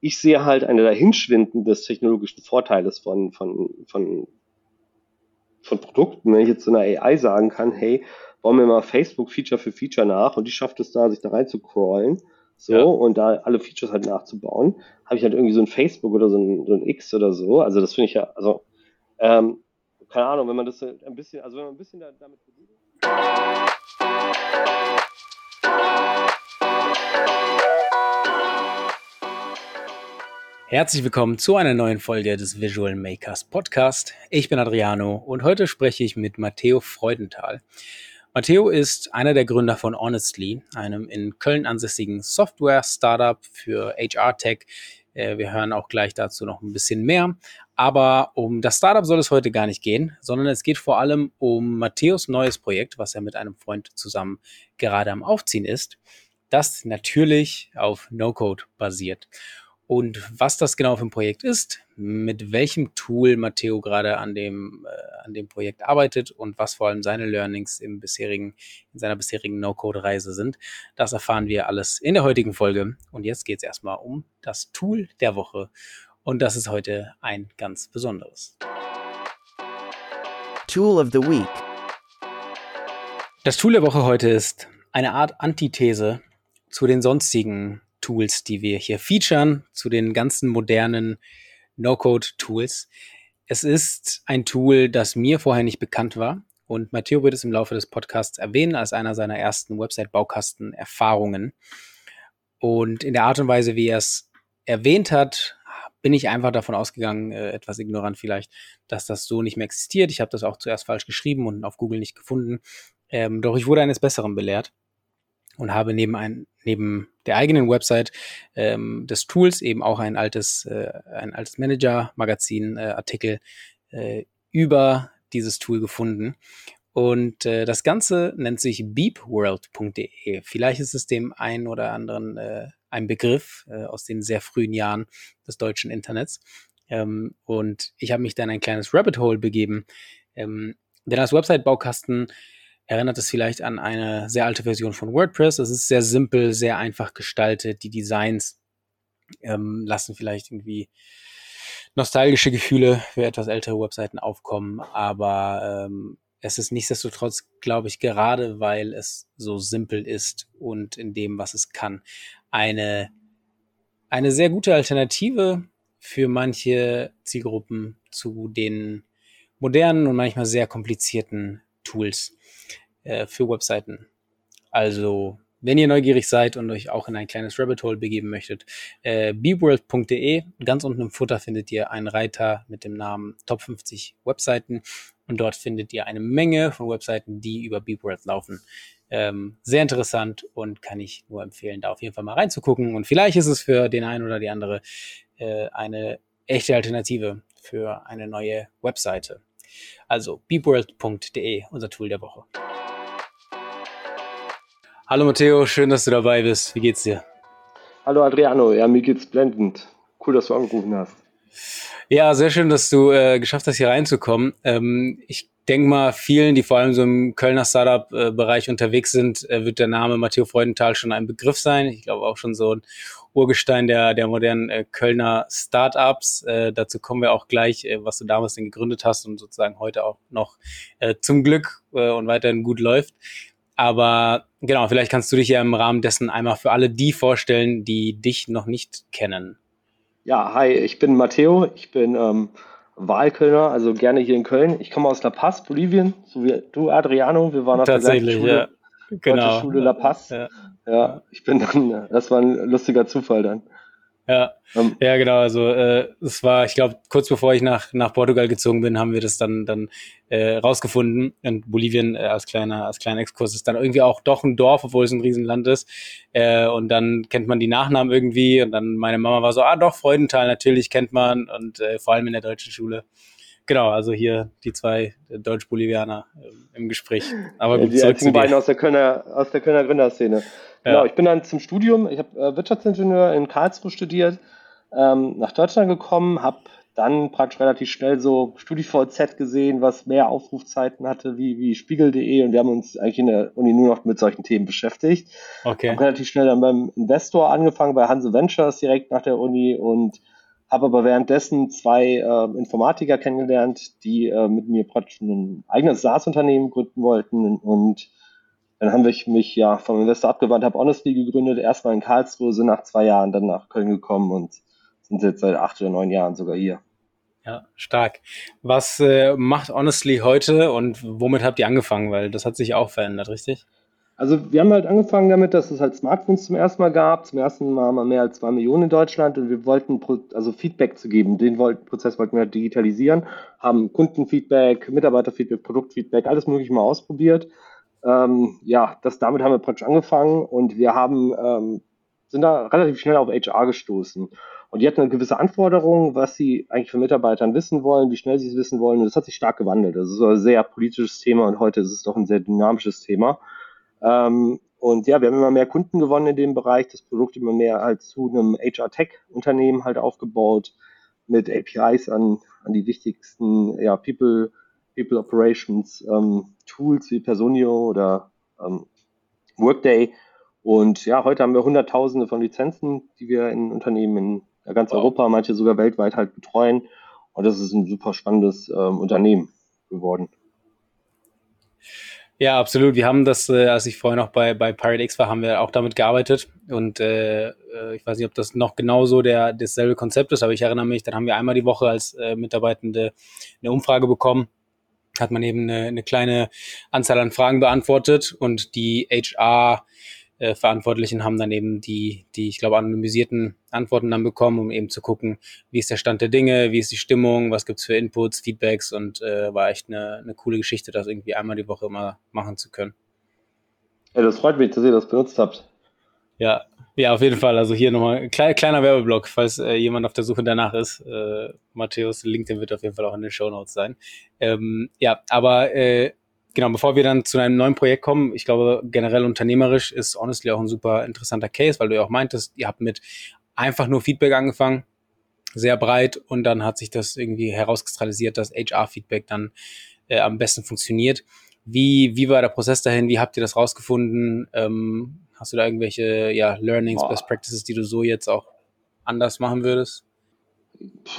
ich sehe halt eine Dahinschwinden des technologischen Vorteiles von, von, von, von Produkten. Wenn ich jetzt zu einer AI sagen kann, hey, bauen wir mal Facebook Feature für Feature nach und die schafft es da, sich da rein zu crawlen, so, ja. und da alle Features halt nachzubauen, habe ich halt irgendwie so ein Facebook oder so ein, so ein X oder so. Also das finde ich ja, also, ähm, keine Ahnung, wenn man das ein bisschen, also wenn man ein bisschen da, damit Herzlich willkommen zu einer neuen Folge des Visual Makers Podcast. Ich bin Adriano und heute spreche ich mit Matteo Freudenthal. Matteo ist einer der Gründer von Honestly, einem in Köln ansässigen Software-Startup für HR-Tech. Äh, wir hören auch gleich dazu noch ein bisschen mehr. Aber um das Startup soll es heute gar nicht gehen, sondern es geht vor allem um Matteos neues Projekt, was er mit einem Freund zusammen gerade am Aufziehen ist, das natürlich auf No-Code basiert. Und was das genau für ein Projekt ist, mit welchem Tool Matteo gerade an dem, äh, an dem Projekt arbeitet und was vor allem seine Learnings im bisherigen, in seiner bisherigen No-Code-Reise sind, das erfahren wir alles in der heutigen Folge. Und jetzt geht es erstmal um das Tool der Woche. Und das ist heute ein ganz besonderes. Tool of the Week. Das Tool der Woche heute ist eine Art Antithese zu den sonstigen Tools, die wir hier featuren, zu den ganzen modernen No-Code-Tools. Es ist ein Tool, das mir vorher nicht bekannt war. Und Matteo wird es im Laufe des Podcasts erwähnen als einer seiner ersten Website-Baukasten-Erfahrungen. Und in der Art und Weise, wie er es erwähnt hat, bin ich einfach davon ausgegangen, äh, etwas ignorant vielleicht, dass das so nicht mehr existiert. Ich habe das auch zuerst falsch geschrieben und auf Google nicht gefunden. Ähm, doch ich wurde eines Besseren belehrt und habe neben, ein, neben der eigenen Website ähm, des Tools eben auch ein altes, äh, ein altes Manager-Magazin-Artikel äh, über dieses Tool gefunden. Und äh, das Ganze nennt sich beepworld.de. Vielleicht ist es dem einen oder anderen äh, ein Begriff äh, aus den sehr frühen Jahren des deutschen Internets. Ähm, und ich habe mich dann ein kleines Rabbit Hole begeben. Ähm, denn als Website-Baukasten erinnert es vielleicht an eine sehr alte Version von WordPress. Es ist sehr simpel, sehr einfach gestaltet. Die Designs ähm, lassen vielleicht irgendwie nostalgische Gefühle für etwas ältere Webseiten aufkommen, aber ähm, es ist nichtsdestotrotz, glaube ich, gerade weil es so simpel ist und in dem, was es kann, eine, eine sehr gute Alternative für manche Zielgruppen zu den modernen und manchmal sehr komplizierten Tools äh, für Webseiten. Also, wenn ihr neugierig seid und euch auch in ein kleines Rabbit Hole begeben möchtet, äh, beworld.de, ganz unten im Futter findet ihr einen Reiter mit dem Namen Top 50 Webseiten und dort findet ihr eine Menge von Webseiten, die über Beworld laufen. Ähm, sehr interessant und kann ich nur empfehlen, da auf jeden Fall mal reinzugucken. Und vielleicht ist es für den einen oder die andere äh, eine echte Alternative für eine neue Webseite. Also beworld.de, unser Tool der Woche. Hallo Matteo, schön, dass du dabei bist. Wie geht's dir? Hallo Adriano, ja, mir geht's blendend. Cool, dass du angerufen hast. Ja, sehr schön, dass du äh, geschafft hast, hier reinzukommen. Ähm, ich denke mal, vielen, die vor allem so im Kölner Startup-Bereich unterwegs sind, äh, wird der Name Matteo Freudenthal schon ein Begriff sein. Ich glaube auch schon so ein Urgestein der, der modernen äh, Kölner Startups. Äh, dazu kommen wir auch gleich, äh, was du damals denn gegründet hast und sozusagen heute auch noch äh, zum Glück äh, und weiterhin gut läuft. Aber genau, vielleicht kannst du dich ja im Rahmen dessen einmal für alle die vorstellen, die dich noch nicht kennen. Ja, hi, ich bin Matteo, ich bin ähm, Wahlkölner, also gerne hier in Köln. Ich komme aus La Paz, Bolivien, so wie du, Adriano. Wir waren auf der Schule, ja. Genau. Schule La Paz. Ja. ja, ich bin dann, das war ein lustiger Zufall dann. Ja, um, ja genau. Also äh, es war, ich glaube, kurz bevor ich nach, nach Portugal gezogen bin, haben wir das dann, dann äh, rausgefunden. Und Bolivien äh, als kleiner als kleiner Exkurs ist dann irgendwie auch doch ein Dorf, obwohl es ein Riesenland ist. Äh, und dann kennt man die Nachnamen irgendwie. Und dann meine Mama war so, ah doch, Freudenthal, natürlich kennt man. Und äh, vor allem in der deutschen Schule. Genau, also hier die zwei Deutsch-Bolivianer äh, im Gespräch. Aber gut, ja, die einzigen beiden aus der Kölner, aus der Kölner Gründerszene. Genau, ich bin dann zum Studium, ich habe äh, Wirtschaftsingenieur in Karlsruhe studiert, ähm, nach Deutschland gekommen, habe dann praktisch relativ schnell so StudiVZ gesehen, was mehr Aufrufzeiten hatte wie, wie Spiegel.de und wir haben uns eigentlich in der Uni nur noch mit solchen Themen beschäftigt. Okay. Haben relativ schnell dann beim Investor angefangen, bei Hanse Ventures direkt nach der Uni und habe aber währenddessen zwei äh, Informatiker kennengelernt, die äh, mit mir praktisch ein eigenes SaaS-Unternehmen gründen wollten und dann haben wir mich ja vom Investor abgewandt, habe Honestly gegründet, erstmal in Karlsruhe, sind nach zwei Jahren dann nach Köln gekommen und sind jetzt seit acht oder neun Jahren sogar hier. Ja, stark. Was äh, macht Honestly heute und womit habt ihr angefangen? Weil das hat sich auch verändert, richtig? Also wir haben halt angefangen damit, dass es halt Smartphones zum ersten Mal gab. Zum ersten Mal haben wir mehr als zwei Millionen in Deutschland und wir wollten also Feedback zu geben. Den Prozess wollten wir halt digitalisieren, haben Kundenfeedback, Mitarbeiterfeedback, Produktfeedback, alles mögliche mal ausprobiert. Ähm, ja, das damit haben wir praktisch angefangen und wir haben ähm, sind da relativ schnell auf HR gestoßen. Und die hatten eine gewisse Anforderung, was sie eigentlich von Mitarbeitern wissen wollen, wie schnell sie es wissen wollen. Und das hat sich stark gewandelt. Das ist ein sehr politisches Thema und heute ist es doch ein sehr dynamisches Thema. Ähm, und ja, wir haben immer mehr Kunden gewonnen in dem Bereich, das Produkt immer mehr halt zu einem HR-Tech-Unternehmen halt aufgebaut, mit APIs an, an die wichtigsten ja, People, People Operations ähm, Tools wie Personio oder ähm, Workday. Und ja, heute haben wir Hunderttausende von Lizenzen, die wir in Unternehmen in ganz wow. Europa, manche sogar weltweit halt betreuen. Und das ist ein super spannendes ähm, Unternehmen geworden. Ja, absolut. Wir haben das, äh, als ich vorher noch bei, bei Pirate X war, haben wir auch damit gearbeitet. Und äh, äh, ich weiß nicht, ob das noch genauso der, dasselbe Konzept ist, aber ich erinnere mich, dann haben wir einmal die Woche als äh, Mitarbeitende eine Umfrage bekommen. Hat man eben eine, eine kleine Anzahl an Fragen beantwortet und die HR äh, Verantwortlichen haben dann eben die, die, ich glaube, anonymisierten Antworten dann bekommen, um eben zu gucken, wie ist der Stand der Dinge, wie ist die Stimmung, was gibt's für Inputs, Feedbacks und äh, war echt eine, eine coole Geschichte, das irgendwie einmal die Woche immer machen zu können. Ja, das freut mich, dass ihr das benutzt habt. Ja, ja, auf jeden Fall. Also hier nochmal ein kleiner, Werbeblock, falls äh, jemand auf der Suche danach ist. Äh, Matthäus, LinkedIn wird auf jeden Fall auch in den Show Notes sein. Ähm, ja, aber äh, genau, bevor wir dann zu einem neuen Projekt kommen, ich glaube, generell unternehmerisch ist Honestly auch ein super interessanter Case, weil du ja auch meintest, ihr habt mit einfach nur Feedback angefangen, sehr breit und dann hat sich das irgendwie herauskristallisiert, dass HR-Feedback dann äh, am besten funktioniert. Wie, wie war der Prozess dahin? Wie habt ihr das rausgefunden? Ähm, hast du da irgendwelche ja, Learnings. Best Practices, die du so jetzt auch anders machen würdest?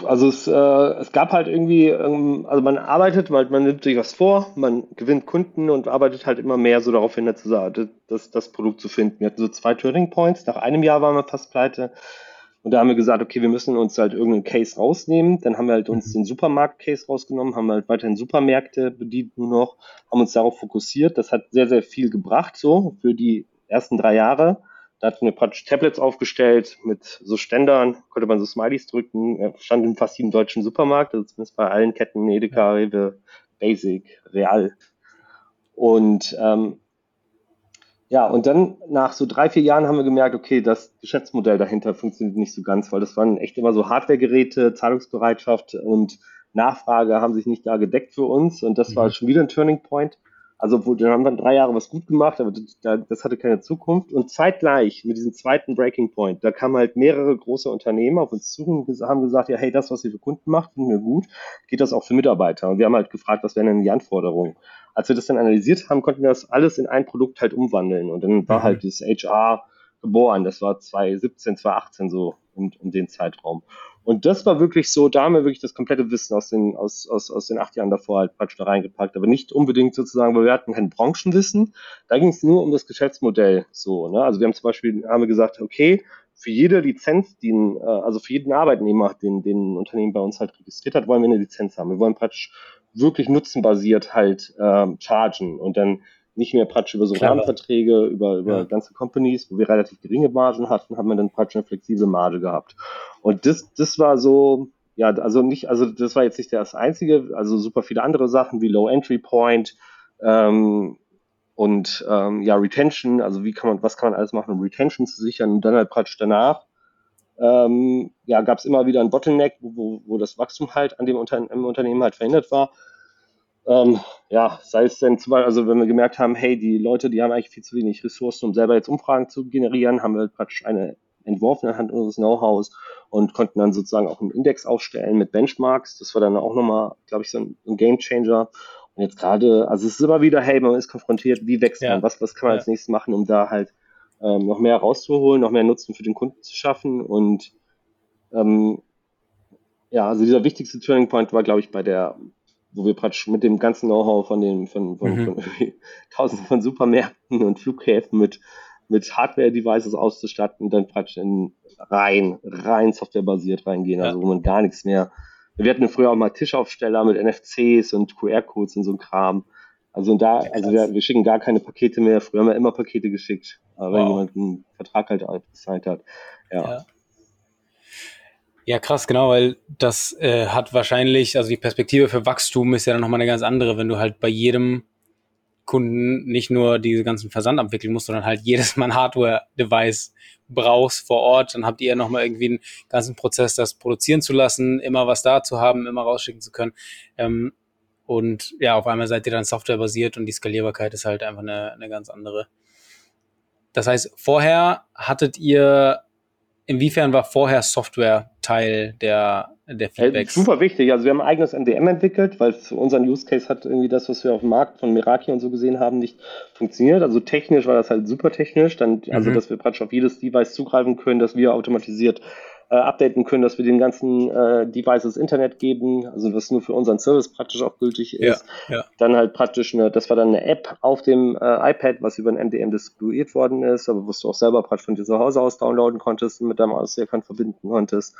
Also es, äh, es gab halt irgendwie, ähm, also man arbeitet, man, man nimmt sich was vor, man gewinnt Kunden und arbeitet halt immer mehr so darauf hin, das, das, das Produkt zu finden. Wir hatten so zwei Turning Points. Nach einem Jahr waren wir fast pleite. Und da haben wir gesagt, okay, wir müssen uns halt irgendeinen Case rausnehmen. Dann haben wir halt uns mhm. den Supermarkt-Case rausgenommen, haben halt weiterhin Supermärkte bedient nur noch, haben uns darauf fokussiert. Das hat sehr, sehr viel gebracht, so für die ersten drei Jahre. Da hatten wir praktisch Tablets aufgestellt mit so Ständern, konnte man so Smileys drücken, stand in fast jedem deutschen Supermarkt, also zumindest bei allen Ketten, Edeka, Rewe, Basic, Real. Und ähm, ja, und dann nach so drei, vier Jahren haben wir gemerkt, okay, das Geschäftsmodell dahinter funktioniert nicht so ganz, weil das waren echt immer so Hardwaregeräte, Zahlungsbereitschaft und Nachfrage haben sich nicht da gedeckt für uns und das war mhm. schon wieder ein Turning Point. Also wo, dann haben wir drei Jahre was gut gemacht, aber das, das hatte keine Zukunft. Und zeitgleich mit diesem zweiten Breaking Point, da kamen halt mehrere große Unternehmen auf uns zu und haben gesagt, ja, hey, das, was ihr für Kunden macht, finden wir gut, geht das auch für Mitarbeiter? Und wir haben halt gefragt, was wären denn die Anforderungen? Als wir das dann analysiert haben, konnten wir das alles in ein Produkt halt umwandeln. Und dann war mhm. halt das HR geboren. Das war 2017, 2018 so um, um den Zeitraum. Und das war wirklich so, da haben wir wirklich das komplette Wissen aus den, aus, aus, aus den acht Jahren davor halt praktisch da reingepackt. Aber nicht unbedingt sozusagen, weil wir hatten kein Branchenwissen. Da ging es nur um das Geschäftsmodell so. Ne? Also wir haben zum Beispiel haben wir gesagt, okay, für jede Lizenz, die, äh, also für jeden Arbeitnehmer, den, den ein Unternehmen bei uns halt registriert hat, wollen wir eine Lizenz haben. Wir wollen praktisch wirklich nutzenbasiert halt ähm, chargen und dann nicht mehr praktisch über so Rahmenverträge, über, über ja. ganze Companies, wo wir relativ geringe Margen hatten, haben wir dann praktisch eine flexible Marge gehabt. Und das, das war so, ja, also nicht, also das war jetzt nicht das einzige, also super viele andere Sachen wie Low Entry Point ähm, und ähm, ja, Retention, also wie kann man, was kann man alles machen, um Retention zu sichern und dann halt praktisch danach ähm, ja, gab es immer wieder ein Bottleneck, wo, wo, wo das Wachstum halt an dem Unter im Unternehmen halt verhindert war. Ähm, ja, sei es denn zum Beispiel, also wenn wir gemerkt haben, hey, die Leute, die haben eigentlich viel zu wenig Ressourcen, um selber jetzt Umfragen zu generieren, haben wir praktisch eine entworfen anhand unseres Know-hows und konnten dann sozusagen auch einen Index aufstellen mit Benchmarks. Das war dann auch nochmal, glaube ich, so ein, ein Game Changer. Und jetzt gerade, also es ist immer wieder, hey, man ist konfrontiert, wie wächst ja. man, was, was kann man ja. als nächstes machen, um da halt ähm, noch mehr rauszuholen, noch mehr Nutzen für den Kunden zu schaffen. Und ähm, ja, also dieser wichtigste Turning Point war, glaube ich, bei der, wo wir praktisch mit dem ganzen Know-how von den von, von, mhm. von tausenden von Supermärkten und Flughäfen mit mit Hardware-Devices auszustatten, dann praktisch in rein, rein softwarebasiert reingehen, also wo man gar nichts mehr. Wir hatten früher auch mal Tischaufsteller mit NFCs und QR-Codes und so ein Kram. Also da, also wir, wir, schicken gar keine Pakete mehr. Früher haben wir immer Pakete geschickt, wenn wow. jemand einen Vertrag halt gesigned hat. Ja. ja. Ja, krass, genau, weil das äh, hat wahrscheinlich, also die Perspektive für Wachstum ist ja dann nochmal eine ganz andere, wenn du halt bei jedem Kunden nicht nur diese ganzen Versand abwickeln musst, sondern halt jedes Mal ein Hardware-Device brauchst vor Ort, dann habt ihr ja nochmal irgendwie einen ganzen Prozess, das produzieren zu lassen, immer was da zu haben, immer rausschicken zu können. Ähm, und ja, auf einmal seid ihr dann softwarebasiert und die Skalierbarkeit ist halt einfach eine, eine ganz andere. Das heißt, vorher hattet ihr Inwiefern war vorher Software Teil der, der Feedbacks? Ja, super wichtig. Also wir haben ein eigenes MDM entwickelt, weil für unseren Use Case hat irgendwie das, was wir auf dem Markt von Meraki und so gesehen haben, nicht funktioniert. Also technisch war das halt super technisch. Dann, also mhm. dass wir praktisch auf jedes Device zugreifen können, dass wir automatisiert äh, updaten können, dass wir den ganzen äh, Devices Internet geben, also was nur für unseren Service praktisch auch gültig ist. Ja, ja. Dann halt praktisch eine, das war dann eine App auf dem äh, iPad, was über ein MDM distribuiert worden ist, aber was du auch selber praktisch von dir zu Hause aus downloaden konntest und mit deinem Auslehrkant verbinden konntest.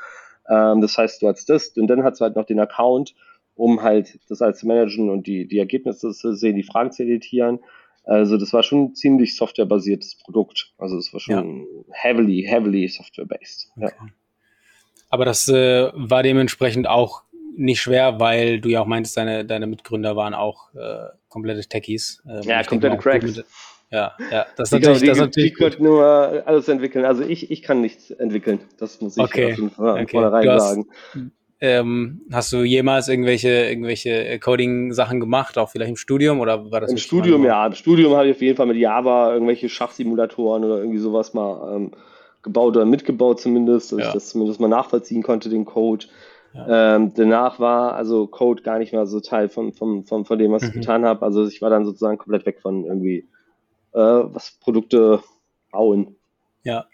Ähm, das heißt, du hast das und dann hast du halt noch den Account, um halt das alles zu managen und die, die Ergebnisse zu sehen, die Fragen zu editieren. Also das war schon ein ziemlich softwarebasiertes Produkt. Also es war schon ja. heavily, heavily software-based. Okay. Ja. Aber das äh, war dementsprechend auch nicht schwer, weil du ja auch meintest, deine, deine Mitgründer waren auch äh, komplette Techies. Ähm, ja, komplette Cracks. ja, ja, das ist natürlich, die, das natürlich die konnten nur alles entwickeln. Also ich, ich kann nichts entwickeln. Das muss ich okay. auf jeden Fall okay. vornherein hast, sagen. Ähm, hast du jemals irgendwelche, irgendwelche Coding-Sachen gemacht, auch vielleicht im Studium oder war das im Studium? Ja, im Studium habe ich auf jeden Fall mit Java irgendwelche Schachsimulatoren oder irgendwie sowas mal ähm, gebaut oder mitgebaut zumindest, dass ja. ich das zumindest mal nachvollziehen konnte, den Code. Ja. Ähm, danach war also Code gar nicht mehr so Teil von, von, von, von dem, was mhm. ich getan habe. Also ich war dann sozusagen komplett weg von irgendwie äh, was Produkte bauen. Ja.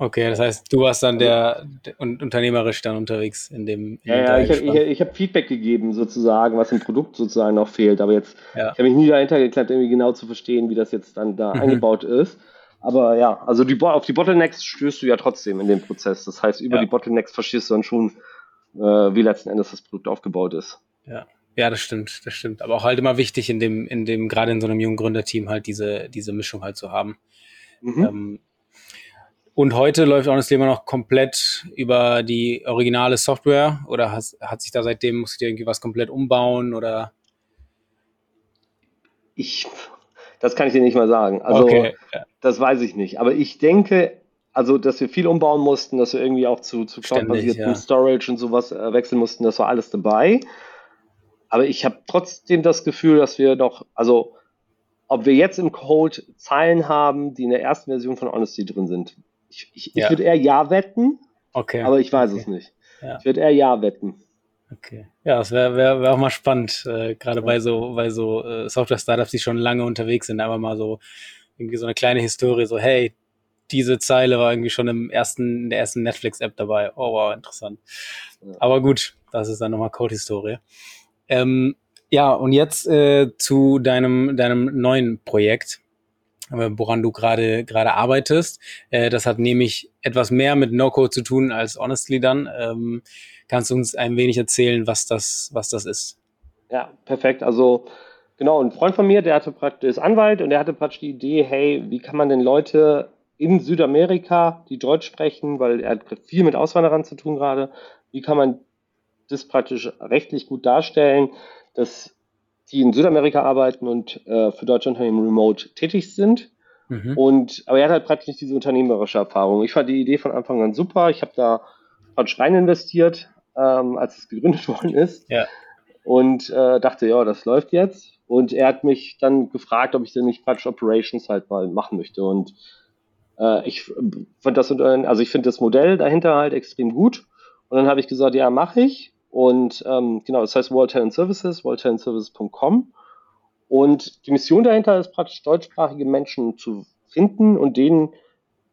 Okay, das heißt, du warst dann der, der unternehmerisch dann unterwegs in dem. In ja, ja, ich habe hab Feedback gegeben sozusagen, was im Produkt sozusagen noch fehlt. Aber jetzt, ja. ich habe mich nie dahinter geklemmt, irgendwie genau zu verstehen, wie das jetzt dann da mhm. eingebaut ist. Aber ja, also die, auf die Bottlenecks stößt du ja trotzdem in dem Prozess. Das heißt, über ja. die Bottlenecks verstehst du dann schon, äh, wie letzten Endes das Produkt aufgebaut ist. Ja. Ja, das stimmt, das stimmt. Aber auch halt immer wichtig in dem, in dem, gerade in so einem jungen Gründerteam halt diese, diese Mischung halt zu haben. Mhm. Ähm, und heute läuft Honestly immer noch komplett über die originale Software oder has, hat sich da seitdem, musst du dir irgendwie was komplett umbauen oder? Ich das kann ich dir nicht mal sagen. Also, okay. Das weiß ich nicht. Aber ich denke, also, dass wir viel umbauen mussten, dass wir irgendwie auch zu, zu cloud-basierten ja. Storage und sowas äh, wechseln mussten, das war alles dabei. Aber ich habe trotzdem das Gefühl, dass wir doch, also, ob wir jetzt im Code Zeilen haben, die in der ersten Version von Honesty drin sind. Ich, ich, ja. ich würde eher Ja wetten, okay. aber ich weiß okay. es nicht. Ja. Ich würde eher Ja wetten. Okay. Ja, das wäre wär, wär auch mal spannend, äh, gerade bei so, bei so äh, Software-Startups, die schon lange unterwegs sind, einfach mal so irgendwie so eine kleine Historie, so, hey, diese Zeile war irgendwie schon im ersten, in der ersten Netflix-App dabei. Oh wow, interessant. Ja. Aber gut, das ist dann nochmal Code-Historie. Ähm, ja, und jetzt äh, zu deinem, deinem neuen Projekt, äh, woran du gerade gerade arbeitest. Äh, das hat nämlich etwas mehr mit No-Code zu tun als Honestly dann. Ähm, Kannst du uns ein wenig erzählen, was das, was das ist? Ja, perfekt. Also genau, ein Freund von mir, der hatte praktisch ist Anwalt und der hatte praktisch die Idee, hey, wie kann man denn Leute in Südamerika, die Deutsch sprechen, weil er hat viel mit Auswanderern zu tun gerade, wie kann man das praktisch rechtlich gut darstellen, dass die in Südamerika arbeiten und äh, für deutsche Unternehmen remote tätig sind. Mhm. Und aber er hat halt praktisch nicht diese unternehmerische Erfahrung. Ich fand die Idee von Anfang an super. Ich habe da praktisch rein investiert, ähm, als es gegründet worden ist. Ja. Und äh, dachte, ja, das läuft jetzt. Und er hat mich dann gefragt, ob ich denn nicht praktisch Operations halt mal machen möchte. Und äh, ich fand das, also ich finde das Modell dahinter halt extrem gut. Und dann habe ich gesagt, ja, mache ich. Und ähm, genau, das heißt World Talent Services, worldtalentservices.com. Und die Mission dahinter ist praktisch deutschsprachige Menschen zu finden und denen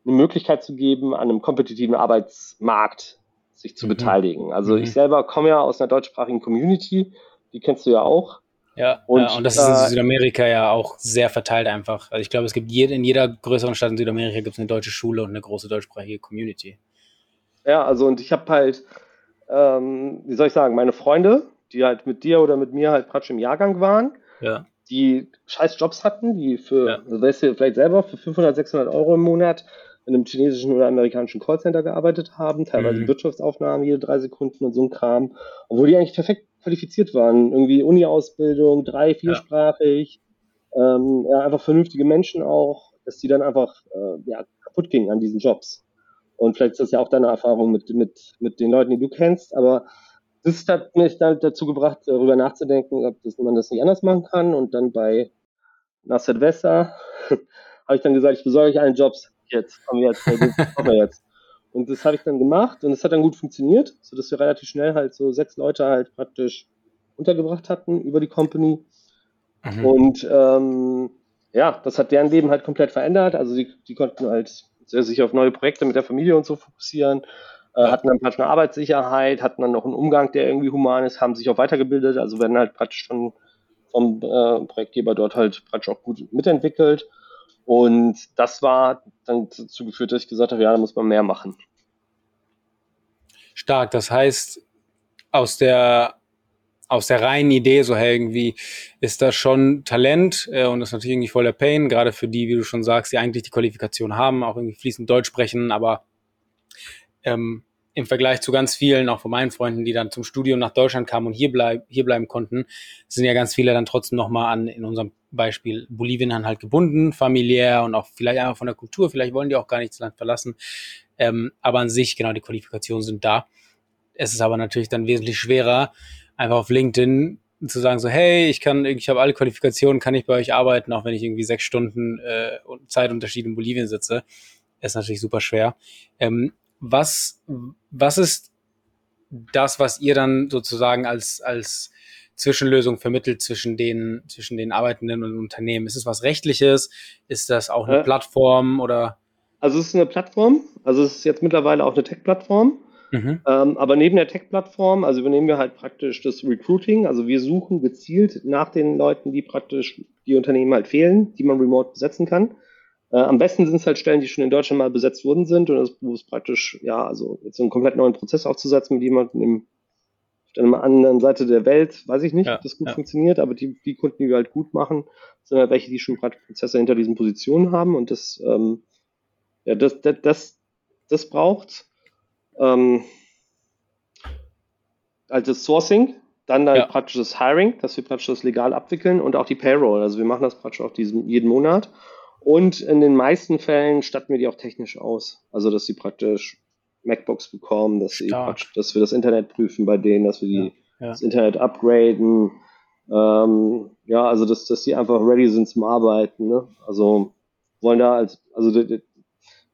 eine Möglichkeit zu geben, an einem kompetitiven Arbeitsmarkt sich zu mhm. beteiligen. Also mhm. ich selber komme ja aus einer deutschsprachigen Community, die kennst du ja auch. Ja, und, ja, und das ist in äh, Südamerika ja auch sehr verteilt einfach. Also ich glaube, es gibt jed, in jeder größeren Stadt in Südamerika gibt es eine deutsche Schule und eine große deutschsprachige Community. Ja, also und ich habe halt, ähm, wie soll ich sagen, meine Freunde, die halt mit dir oder mit mir halt praktisch im Jahrgang waren, ja. die scheiß Jobs hatten, die für, ja. also weißt du vielleicht selber, für 500, 600 Euro im Monat in einem chinesischen oder amerikanischen Callcenter gearbeitet haben, teilweise mhm. Wirtschaftsaufnahmen jede drei Sekunden und so ein Kram, obwohl die eigentlich perfekt qualifiziert waren. Irgendwie Uni-Ausbildung, drei-, viersprachig, ja. Ähm, ja, einfach vernünftige Menschen auch, dass die dann einfach äh, ja, kaputt gingen an diesen Jobs. Und vielleicht ist das ja auch deine Erfahrung mit, mit, mit den Leuten, die du kennst, aber das hat mich dann dazu gebracht, darüber nachzudenken, ob das, man das nicht anders machen kann. Und dann bei nach Silvester habe ich dann gesagt, ich besorge euch allen Jobs jetzt, komm jetzt, wir jetzt. Und das habe ich dann gemacht und es hat dann gut funktioniert, sodass wir relativ schnell halt so sechs Leute halt praktisch untergebracht hatten über die Company. Mhm. Und ähm, ja, das hat deren Leben halt komplett verändert. Also die, die konnten halt sich auf neue Projekte mit der Familie und so fokussieren, äh, hatten dann praktisch eine Arbeitssicherheit, hatten dann noch einen Umgang, der irgendwie human ist, haben sich auch weitergebildet, also werden halt praktisch von, vom äh, Projektgeber dort halt praktisch auch gut mitentwickelt. Und das war dann dazu geführt, dass ich gesagt habe, ja, da muss man mehr machen. Stark. Das heißt, aus der aus der reinen Idee, so hey, irgendwie ist das schon Talent äh, und das ist natürlich irgendwie voll der Pain, gerade für die, wie du schon sagst, die eigentlich die Qualifikation haben, auch irgendwie fließend Deutsch sprechen, aber ähm, im Vergleich zu ganz vielen, auch von meinen Freunden, die dann zum Studium nach Deutschland kamen und hier, bleib, hier bleiben konnten, sind ja ganz viele dann trotzdem nochmal an, in unserem Beispiel Bolivien dann halt gebunden, familiär und auch vielleicht einfach von der Kultur, vielleicht wollen die auch gar nicht das Land verlassen. Ähm, aber an sich, genau, die Qualifikationen sind da. Es ist aber natürlich dann wesentlich schwerer, einfach auf LinkedIn zu sagen, so, hey, ich kann, ich habe alle Qualifikationen, kann ich bei euch arbeiten, auch wenn ich irgendwie sechs Stunden äh, Zeitunterschied in Bolivien sitze. ist natürlich super schwer. Ähm, was, was ist das, was ihr dann sozusagen als, als Zwischenlösung vermittelt zwischen den, zwischen den Arbeitenden und Unternehmen? Ist es was Rechtliches? Ist das auch eine ja. Plattform oder? Also es ist eine Plattform, also es ist jetzt mittlerweile auch eine Tech-Plattform. Mhm. Ähm, aber neben der Tech-Plattform, also übernehmen wir halt praktisch das Recruiting. Also wir suchen gezielt nach den Leuten, die praktisch die Unternehmen halt fehlen, die man remote besetzen kann. Äh, am besten sind es halt Stellen, die schon in Deutschland mal besetzt worden sind und das, wo es praktisch, ja, also jetzt so einen komplett neuen Prozess aufzusetzen mit jemandem im, auf einer anderen Seite der Welt, weiß ich nicht, ja, ob das gut ja. funktioniert, aber die, die Kunden, die wir halt gut machen, sind halt welche, die schon praktisch Prozesse hinter diesen Positionen haben und das, ähm, ja, das, das, das, das braucht ähm, halt das Sourcing, dann halt ja. praktisch das Hiring, dass wir praktisch das legal abwickeln und auch die Payroll. Also wir machen das praktisch auch diesen, jeden Monat. Und in den meisten Fällen statten wir die auch technisch aus. Also, dass sie praktisch MacBooks bekommen, dass, sie praktisch, dass wir das Internet prüfen bei denen, dass wir die, ja, ja. das Internet upgraden. Ähm, ja, also, dass, dass die einfach ready sind zum Arbeiten. Ne? Also, wollen da als, also,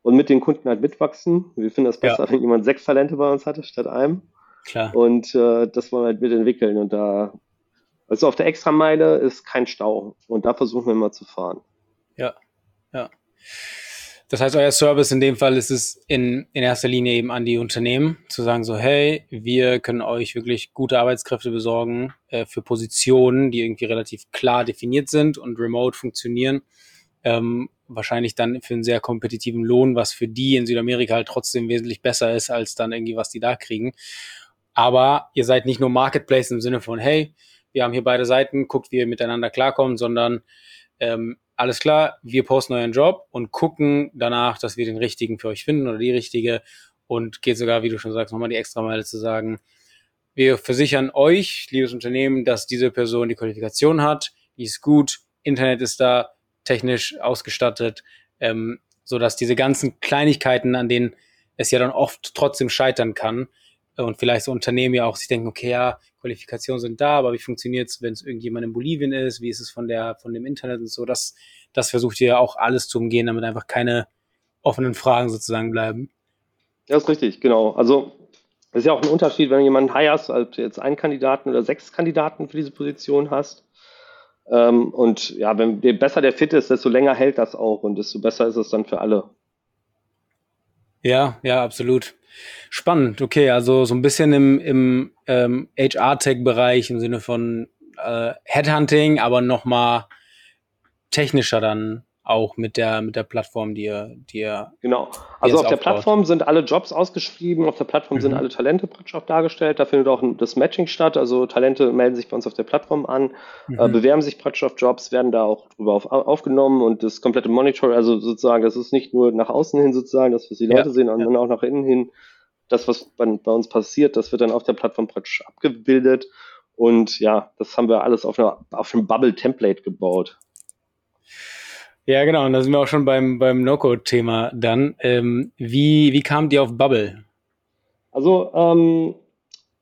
und mit den Kunden halt mitwachsen. Wir finden das besser, ja. wenn jemand sechs Talente bei uns hatte statt einem. Klar. Und äh, das wollen wir halt mitentwickeln. Und da, also auf der Extrameile ist kein Stau. Und da versuchen wir immer zu fahren. Ja, ja. Das heißt, euer Service in dem Fall ist es in, in erster Linie eben an die Unternehmen, zu sagen so, hey, wir können euch wirklich gute Arbeitskräfte besorgen äh, für Positionen, die irgendwie relativ klar definiert sind und remote funktionieren. Ähm, wahrscheinlich dann für einen sehr kompetitiven Lohn, was für die in Südamerika halt trotzdem wesentlich besser ist, als dann irgendwie, was die da kriegen. Aber ihr seid nicht nur Marketplace im Sinne von, hey, wir haben hier beide Seiten, guckt, wie ihr miteinander klarkommt, sondern ähm, alles klar, wir posten euren Job und gucken danach, dass wir den richtigen für euch finden oder die richtige. Und geht sogar, wie du schon sagst, nochmal die extra Meile zu sagen, wir versichern euch, liebes Unternehmen, dass diese Person die Qualifikation hat, die ist gut, Internet ist da, technisch ausgestattet, ähm, so dass diese ganzen Kleinigkeiten, an denen es ja dann oft trotzdem scheitern kann, und vielleicht so Unternehmen ja auch sich denken, okay, ja, Qualifikationen sind da, aber wie funktioniert es, wenn es irgendjemand in Bolivien ist? Wie ist es von der, von dem Internet und so? Das, das versucht ihr auch alles zu umgehen, damit einfach keine, offenen Fragen sozusagen bleiben. Ja, ist richtig, genau. Also es ist ja auch ein Unterschied, wenn du jemanden hirest, als jetzt einen Kandidaten oder sechs Kandidaten für diese Position hast. Ähm, und ja, wenn je besser der Fit ist, desto länger hält das auch und desto besser ist es dann für alle. Ja, ja, absolut. Spannend, okay, also so ein bisschen im, im ähm, HR-Tech-Bereich im Sinne von äh, Headhunting, aber nochmal technischer dann auch mit der, mit der Plattform, die ihr, die ihr Genau. Also auf der Plattform sind alle Jobs ausgeschrieben, auf der Plattform mhm. sind alle Talente praktisch auch dargestellt. Da findet auch das Matching statt. Also Talente melden sich bei uns auf der Plattform an, mhm. äh, bewerben sich praktisch auf Jobs, werden da auch drüber auf, aufgenommen und das komplette Monitoring, also sozusagen, das ist nicht nur nach außen hin sozusagen, das, was die Leute ja. sehen, sondern ja. auch nach innen hin. Das, was bei, bei uns passiert, das wird dann auf der Plattform praktisch abgebildet. Und ja, das haben wir alles auf, einer, auf einem Bubble-Template gebaut. Ja, genau. Und da sind wir auch schon beim, beim No-Code-Thema dann. Ähm, wie, wie kam die auf Bubble? Also, ähm,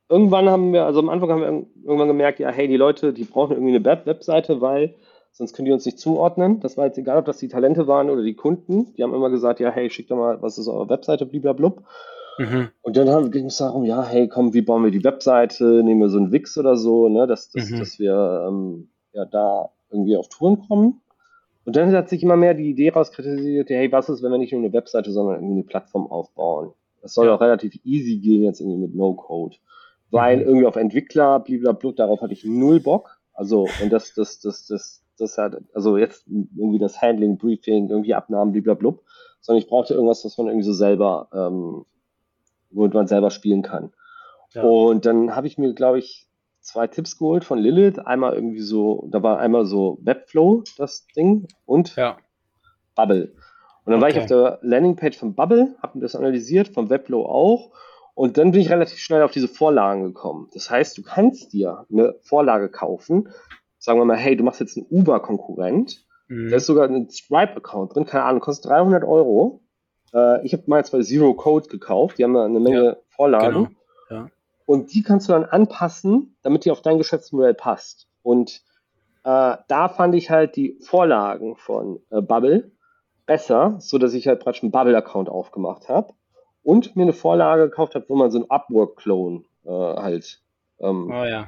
irgendwann haben wir, also am Anfang haben wir irgendwann gemerkt, ja, hey, die Leute, die brauchen irgendwie eine Web Webseite, weil sonst können die uns nicht zuordnen. Das war jetzt egal, ob das die Talente waren oder die Kunden. Die haben immer gesagt, ja, hey, schick doch mal, was ist eure Webseite, bliblablub. Mhm. Und dann ging es darum, ja, hey, komm, wie bauen wir die Webseite? Nehmen wir so einen Wix oder so, ne, dass, dass, mhm. dass wir ähm, ja da irgendwie auf Touren kommen. Und dann hat sich immer mehr die Idee rauskristallisiert, hey, was ist, wenn wir nicht nur eine Webseite, sondern irgendwie eine Plattform aufbauen? Das soll ja. auch relativ easy gehen jetzt irgendwie mit No-Code. Weil mhm. irgendwie auf Entwickler, blablabla, darauf hatte ich null Bock. Also, und das, das, das, das, das hat, also jetzt irgendwie das Handling, Briefing, irgendwie Abnahmen, blablabla, sondern ich brauchte irgendwas, was man irgendwie so selber, ähm, womit man selber spielen kann. Ja. Und dann habe ich mir, glaube ich, zwei Tipps geholt von Lilith. Einmal irgendwie so, da war einmal so Webflow, das Ding, und ja. Bubble. Und dann okay. war ich auf der Landingpage von Bubble, habe mir das analysiert, von Webflow auch. Und dann bin ich relativ schnell auf diese Vorlagen gekommen. Das heißt, du kannst dir eine Vorlage kaufen. Sagen wir mal, hey, du machst jetzt einen Uber-Konkurrent. Mhm. Da ist sogar ein Stripe-Account drin, keine Ahnung, kostet 300 Euro. Äh, ich habe mal bei Zero Code gekauft. Die haben da eine Menge ja, Vorlagen. Genau. Ja. Und die kannst du dann anpassen, damit die auf dein Geschäftsmodell passt. Und äh, da fand ich halt die Vorlagen von äh, Bubble besser, so dass ich halt praktisch einen Bubble-Account aufgemacht habe und mir eine Vorlage gekauft habe, wo man so einen Upwork-Clone äh, halt ähm, oh, ja.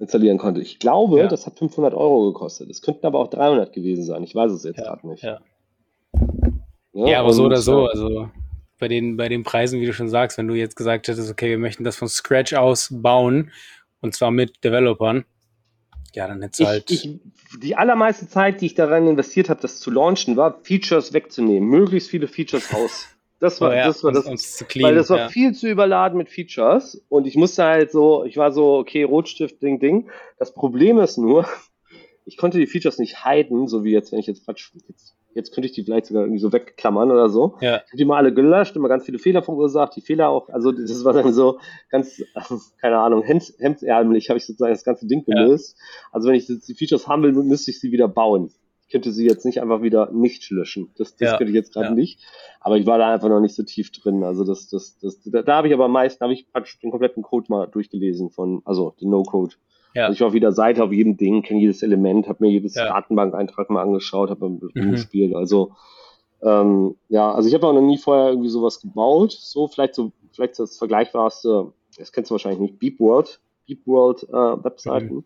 installieren konnte. Ich glaube, ja. das hat 500 Euro gekostet. Es könnten aber auch 300 gewesen sein. Ich weiß es jetzt ja, gerade nicht. Ja, ja aber so oder so. Also bei den, bei den Preisen, wie du schon sagst, wenn du jetzt gesagt hättest, okay, wir möchten das von Scratch aus bauen und zwar mit Developern, ja, dann hättest du halt. Ich, die allermeiste Zeit, die ich daran investiert habe, das zu launchen, war Features wegzunehmen, möglichst viele Features raus. Das war, oh ja, das war das, uns, clean, weil das war ja. viel zu überladen mit Features und ich musste halt so, ich war so, okay, Rotstift, Ding, Ding. Das Problem ist nur, ich konnte die Features nicht hiden, so wie jetzt, wenn ich jetzt Quatsch, jetzt Jetzt könnte ich die vielleicht sogar irgendwie so wegklammern oder so. Ja. Ich habe die mal alle gelöscht, immer ganz viele Fehler verursacht, die Fehler auch, also das war dann so ganz, keine Ahnung, hemdsärmlich habe ich sozusagen das ganze Ding gelöst. Ja. Also wenn ich die Features haben will, müsste ich sie wieder bauen. Ich könnte sie jetzt nicht einfach wieder nicht löschen. Das, das ja. könnte ich jetzt gerade ja. nicht. Aber ich war da einfach noch nicht so tief drin. Also das, das, das, da, da habe ich aber meist, da habe ich praktisch den kompletten Code mal durchgelesen von, also den No-Code. Ja. Also ich war auf jeder Seite, auf jedem Ding, kenne jedes Element, habe mir jedes ja. Datenbank-Eintrag mal angeschaut, habe mhm. gespielt. Also ähm, ja, also ich habe auch noch nie vorher irgendwie sowas gebaut. So, vielleicht so, vielleicht das Vergleichbarste, das kennst du wahrscheinlich nicht, BeepWorld, BeepWorld äh, Webseiten. Mhm.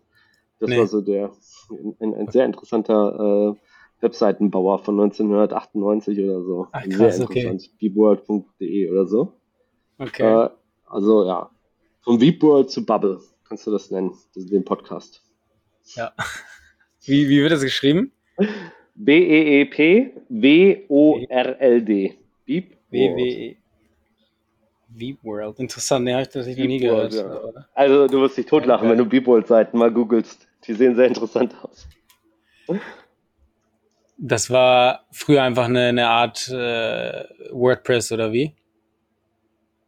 Das nee. war so der ein, ein sehr interessanter äh, Webseitenbauer von 1998 oder so. Ach, krass, sehr interessant. Okay. Beepworld.de oder so. Okay. Äh, also ja, vom BeepWorld zu Bubble kannst du das nennen, den Podcast. Ja. Wie, wie wird das geschrieben? B-E-E-P-W-O-R-L-D. Beep. W-W-E. Beep World. Interessant, ja, habe ich das nicht nie gehört. Ja. Also, du wirst dich totlachen, okay. wenn du Beep World Seiten mal googelst. Die sehen sehr interessant aus. Das war früher einfach eine, eine Art äh, WordPress oder wie?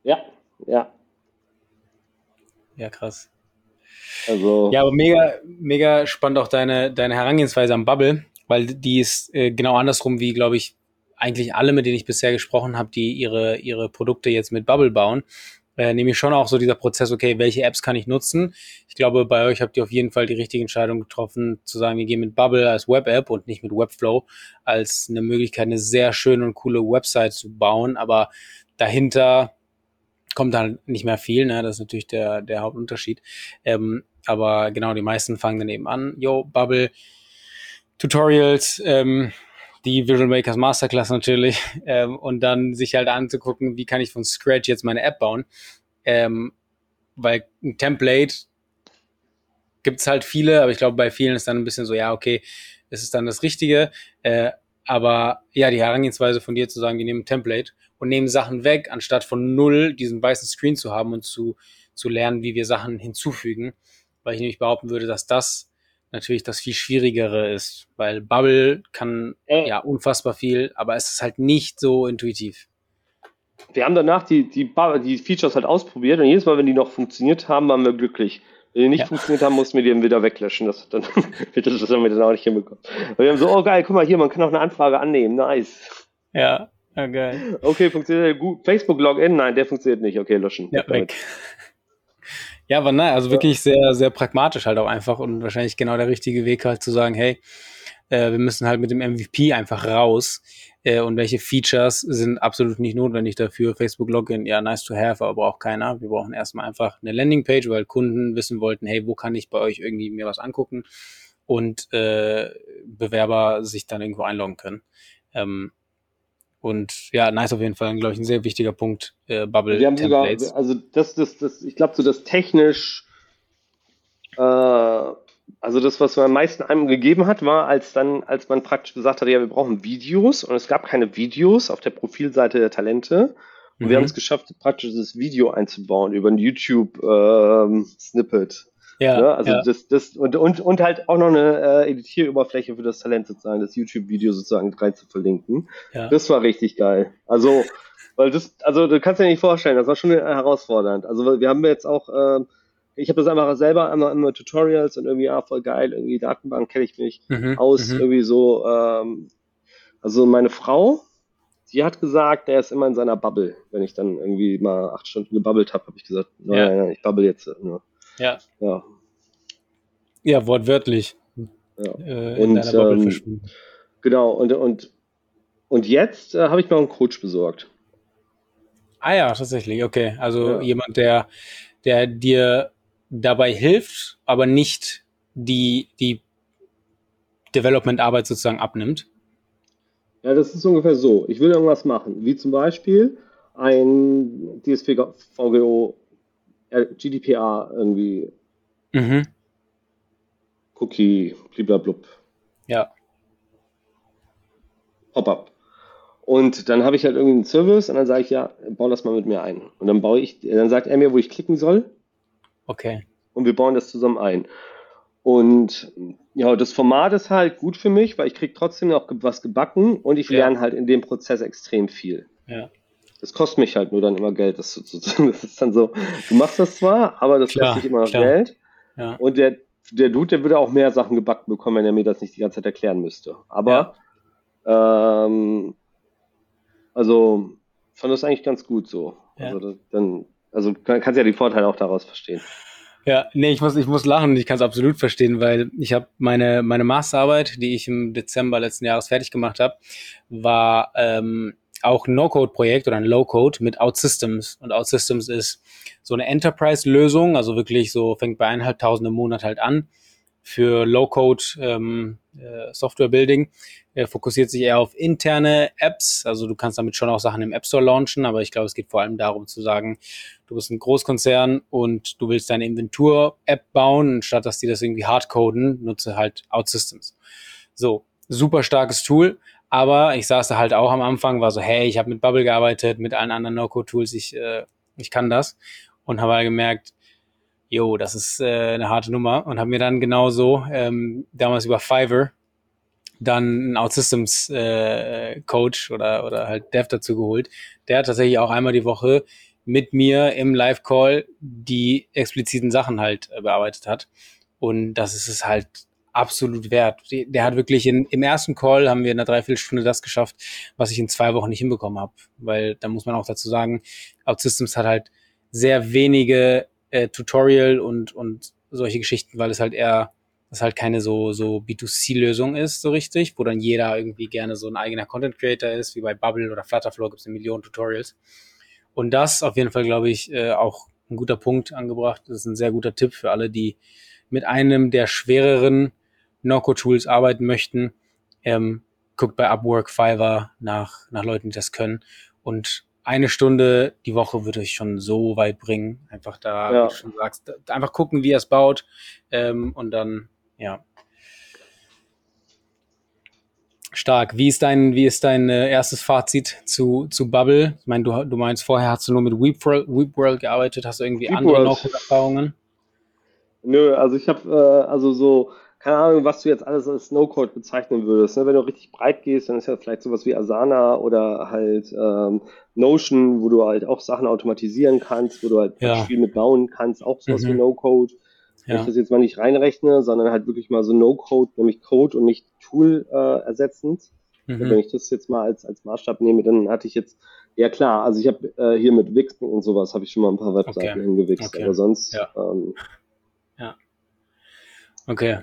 Ja, ja. Ja, krass. Also ja, aber mega, mega spannend auch deine, deine Herangehensweise am Bubble, weil die ist äh, genau andersrum wie, glaube ich, eigentlich alle, mit denen ich bisher gesprochen habe, die ihre, ihre Produkte jetzt mit Bubble bauen. äh, nämlich schon auch so dieser Prozess, okay, welche Apps kann ich nutzen? Ich glaube, bei euch habt ihr auf jeden Fall die richtige Entscheidung getroffen, zu sagen, wir gehen mit Bubble als Web-App und nicht mit Webflow als eine Möglichkeit, eine sehr schöne und coole Website zu bauen, aber dahinter kommt dann nicht mehr viel, ne? Das ist natürlich der, der Hauptunterschied. Ähm, aber genau, die meisten fangen dann eben an, yo, Bubble, Tutorials, ähm, die Visual Makers Masterclass natürlich, ähm, und dann sich halt anzugucken, wie kann ich von Scratch jetzt meine App bauen. Ähm, weil ein Template gibt's halt viele, aber ich glaube, bei vielen ist dann ein bisschen so, ja, okay, es ist dann das Richtige. Äh, aber ja, die Herangehensweise von dir zu sagen, wir nehmen ein Template und nehmen Sachen weg, anstatt von null diesen weißen Screen zu haben und zu, zu lernen, wie wir Sachen hinzufügen. Weil ich nämlich behaupten würde, dass das natürlich das viel schwierigere ist, weil Bubble kann äh. ja unfassbar viel, aber es ist halt nicht so intuitiv. Wir haben danach die, die, die Features halt ausprobiert und jedes Mal, wenn die noch funktioniert haben, waren wir glücklich. Wenn die nicht ja. funktioniert haben, mussten wir die dann wieder weglöschen. Das, dann, das haben wir dann auch nicht hinbekommen. Und wir haben so, oh geil, guck mal hier, man kann auch eine Anfrage annehmen. Nice. Ja, ja geil. Okay, funktioniert gut. Facebook Login? Nein, der funktioniert nicht. Okay, löschen. Ja, weg. Ja, aber nein, also wirklich sehr, sehr pragmatisch halt auch einfach und wahrscheinlich genau der richtige Weg halt zu sagen, hey, äh, wir müssen halt mit dem MVP einfach raus äh, und welche Features sind absolut nicht notwendig dafür. Facebook Login, ja, nice to have, aber braucht keiner. Wir brauchen erstmal einfach eine Landingpage, weil Kunden wissen wollten, hey, wo kann ich bei euch irgendwie mir was angucken und äh, Bewerber sich dann irgendwo einloggen können. Ähm, und ja, nice auf jeden Fall, glaube ich, ein sehr wichtiger Punkt, äh, Bubble Wir haben Templates. sogar, also das, das, das, ich glaube, so das technisch, äh, also das, was man am meisten einem gegeben hat, war, als dann, als man praktisch gesagt hat, ja, wir brauchen Videos und es gab keine Videos auf der Profilseite der Talente. Und mhm. wir haben es geschafft, praktisch das Video einzubauen über ein YouTube-Snippet. Ähm, ja, ne? Also ja. das, das und, und, und halt auch noch eine äh, Editieroberfläche für das Talent sozusagen, das YouTube-Video sozusagen rein zu verlinken. Ja. Das war richtig geil. Also, weil das, also du kannst dir nicht vorstellen, das war schon herausfordernd. Also wir haben jetzt auch, äh, ich habe das einfach selber einmal immer Tutorials und irgendwie, ah, voll geil, irgendwie Datenbank kenne ich mich mhm, aus, mhm. irgendwie so, ähm, also meine Frau, die hat gesagt, er ist immer in seiner Bubble. Wenn ich dann irgendwie mal acht Stunden gebabbelt habe, habe ich gesagt, nein, ja. nein, ich babbel jetzt. Ne? Ja. Ja, ja wortwörtlich. Ja. Äh, und, ähm, genau, und, und, und jetzt äh, habe ich mir einen Coach besorgt. Ah ja, tatsächlich, okay. Also ja. jemand, der, der dir dabei hilft, aber nicht die, die Development-Arbeit sozusagen abnimmt. Ja, das ist ungefähr so. Ich will irgendwas machen, wie zum Beispiel ein DSVGO äh, GDPR irgendwie mhm. Cookie, bliblablub. Ja. Pop-up. Und dann habe ich halt irgendwie einen Service und dann sage ich, ja, bau das mal mit mir ein. Und dann baue ich, dann sagt er mir, wo ich klicken soll. Okay. Und wir bauen das zusammen ein. Und ja, das Format ist halt gut für mich, weil ich kriege trotzdem noch was gebacken und ich ja. lerne halt in dem Prozess extrem viel. Ja. Das kostet mich halt nur dann immer Geld. Das, das ist dann so, du machst das zwar, aber das klar, kostet dich immer noch. Geld. Ja. Und der, der Dude, der würde auch mehr Sachen gebacken bekommen, wenn er mir das nicht die ganze Zeit erklären müsste. Aber, ja. ähm, also, fand das eigentlich ganz gut so. Ja. Also, das, dann, also kann, kannst ja die Vorteile auch daraus verstehen. Ja, nee, ich muss, ich muss lachen, ich kann es absolut verstehen, weil ich habe meine, meine Masterarbeit, die ich im Dezember letzten Jahres fertig gemacht habe, war ähm, auch ein No-Code-Projekt oder ein Low-Code mit OutSystems. Und OutSystems ist so eine Enterprise-Lösung, also wirklich so fängt bei eineinhalbtausend im Monat halt an für Low-Code ähm, äh. Er fokussiert sich eher auf interne Apps, also du kannst damit schon auch Sachen im App Store launchen, aber ich glaube, es geht vor allem darum zu sagen, du bist ein Großkonzern und du willst deine Inventur-App bauen, statt dass die das irgendwie hardcoden, nutze halt OutSystems. So, super starkes Tool, aber ich saß da halt auch am Anfang, war so, hey, ich habe mit Bubble gearbeitet, mit allen anderen No-Code-Tools, ich, äh, ich kann das. Und habe halt gemerkt, jo, das ist äh, eine harte Nummer. Und habe mir dann genauso ähm, damals über Fiverr dann einen OutSystems äh, Coach oder, oder halt Dev dazu geholt. Der tatsächlich auch einmal die Woche mit mir im Live-Call die expliziten Sachen halt äh, bearbeitet hat. Und das ist es halt absolut wert. Der hat wirklich in, im ersten Call haben wir in einer Dreiviertelstunde das geschafft, was ich in zwei Wochen nicht hinbekommen habe. Weil da muss man auch dazu sagen, OutSystems hat halt sehr wenige äh, Tutorial und, und solche Geschichten, weil es halt eher, das halt keine so, so B2C-Lösung ist, so richtig, wo dann jeder irgendwie gerne so ein eigener Content Creator ist, wie bei Bubble oder Flutterflow gibt es eine Million Tutorials. Und das auf jeden Fall, glaube ich, äh, auch ein guter Punkt angebracht. Das ist ein sehr guter Tipp für alle, die mit einem der schwereren No-Code-Tools arbeiten möchten. Ähm, guckt bei Upwork, Fiverr nach, nach Leuten, die das können. Und eine Stunde die Woche würde ich schon so weit bringen. Einfach da, ja. wie du schon sagst, einfach gucken, wie er es baut ähm, und dann, ja. Stark. Wie ist dein, wie ist dein äh, erstes Fazit zu, zu Bubble? Ich meine, du, du meinst, vorher hast du nur mit WeepWorld, WeepWorld gearbeitet. Hast du irgendwie Weep andere Erfahrungen? Nö, also ich habe äh, also so keine Ahnung, was du jetzt alles als No-Code bezeichnen würdest. Ne? Wenn du richtig breit gehst, dann ist ja vielleicht sowas wie Asana oder halt ähm, Notion, wo du halt auch Sachen automatisieren kannst, wo du halt ja. viel mit bauen kannst, auch sowas mhm. wie No-Code. Wenn ja. ich das jetzt mal nicht reinrechne, sondern halt wirklich mal so No-Code, nämlich Code und nicht Tool äh, ersetzend. Mhm. Wenn ich das jetzt mal als, als Maßstab nehme, dann hatte ich jetzt, ja klar, also ich habe äh, hier mit Wix und sowas habe ich schon mal ein paar Webseiten okay. hingewichst, okay. aber sonst ja. Ähm, ja. Okay.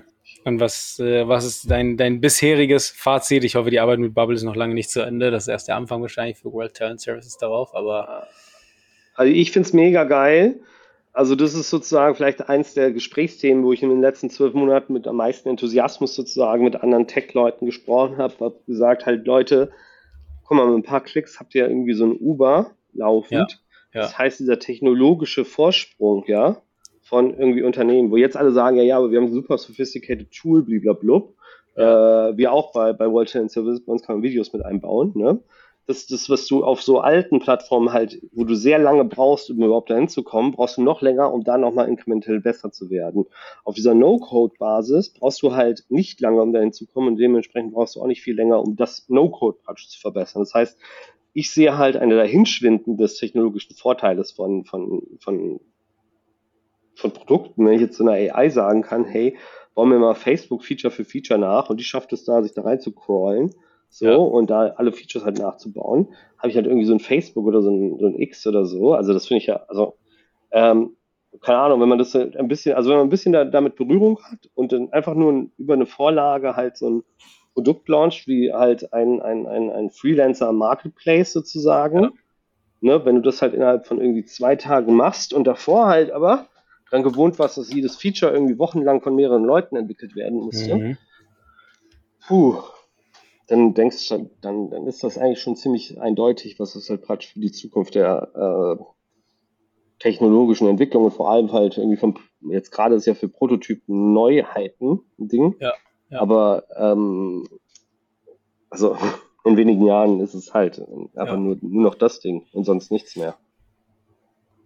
Und was, äh, was ist dein, dein bisheriges Fazit? Ich hoffe, die Arbeit mit Bubble ist noch lange nicht zu Ende. Das ist erst der Anfang wahrscheinlich für World Talent Services darauf, aber. Also ich finde es mega geil. Also das ist sozusagen vielleicht eins der Gesprächsthemen, wo ich in den letzten zwölf Monaten mit am meisten Enthusiasmus sozusagen mit anderen Tech-Leuten gesprochen habe. Habe gesagt, halt Leute, guck mal, mit ein paar Klicks habt ihr irgendwie so ein Uber laufend. Ja, ja. Das heißt, dieser technologische Vorsprung, ja, von irgendwie Unternehmen, wo jetzt alle sagen, ja, ja, aber wir haben ein super sophisticated Tool, bliblablub. Ja. Äh, wir auch bei, bei World Challenge Service, bei uns kann man Videos mit einbauen, ne? Das, das, was du auf so alten Plattformen halt, wo du sehr lange brauchst, um überhaupt dahin zu kommen, brauchst du noch länger, um da nochmal inkrementell besser zu werden. Auf dieser No-Code-Basis brauchst du halt nicht lange, um dahin zu kommen und dementsprechend brauchst du auch nicht viel länger, um das No-Code-Patch zu verbessern. Das heißt, ich sehe halt eine Dahinschwinden des technologischen Vorteiles von, von, von von Produkten, wenn ich jetzt so einer AI sagen kann, hey, bauen wir mal Facebook Feature für Feature nach und die schafft es da, sich da rein zu crawlen, so, ja. und da alle Features halt nachzubauen, habe ich halt irgendwie so ein Facebook oder so ein, so ein X oder so. Also das finde ich ja, also, ähm, keine Ahnung, wenn man das ein bisschen, also wenn man ein bisschen da, damit Berührung hat und dann einfach nur über eine Vorlage halt so ein Produkt launcht, wie halt ein, ein, ein, ein Freelancer Marketplace sozusagen, ja. ne, wenn du das halt innerhalb von irgendwie zwei Tagen machst und davor halt aber dran gewohnt warst, dass jedes Feature irgendwie wochenlang von mehreren Leuten entwickelt werden musste, mhm. puh, dann denkst du, dann, dann ist das eigentlich schon ziemlich eindeutig, was das halt praktisch für die Zukunft der äh, technologischen Entwicklung und vor allem halt irgendwie vom, jetzt gerade ist ja für Prototypen Neuheiten ein Ding, ja, ja. aber ähm, also in wenigen Jahren ist es halt einfach ja. nur, nur noch das Ding und sonst nichts mehr.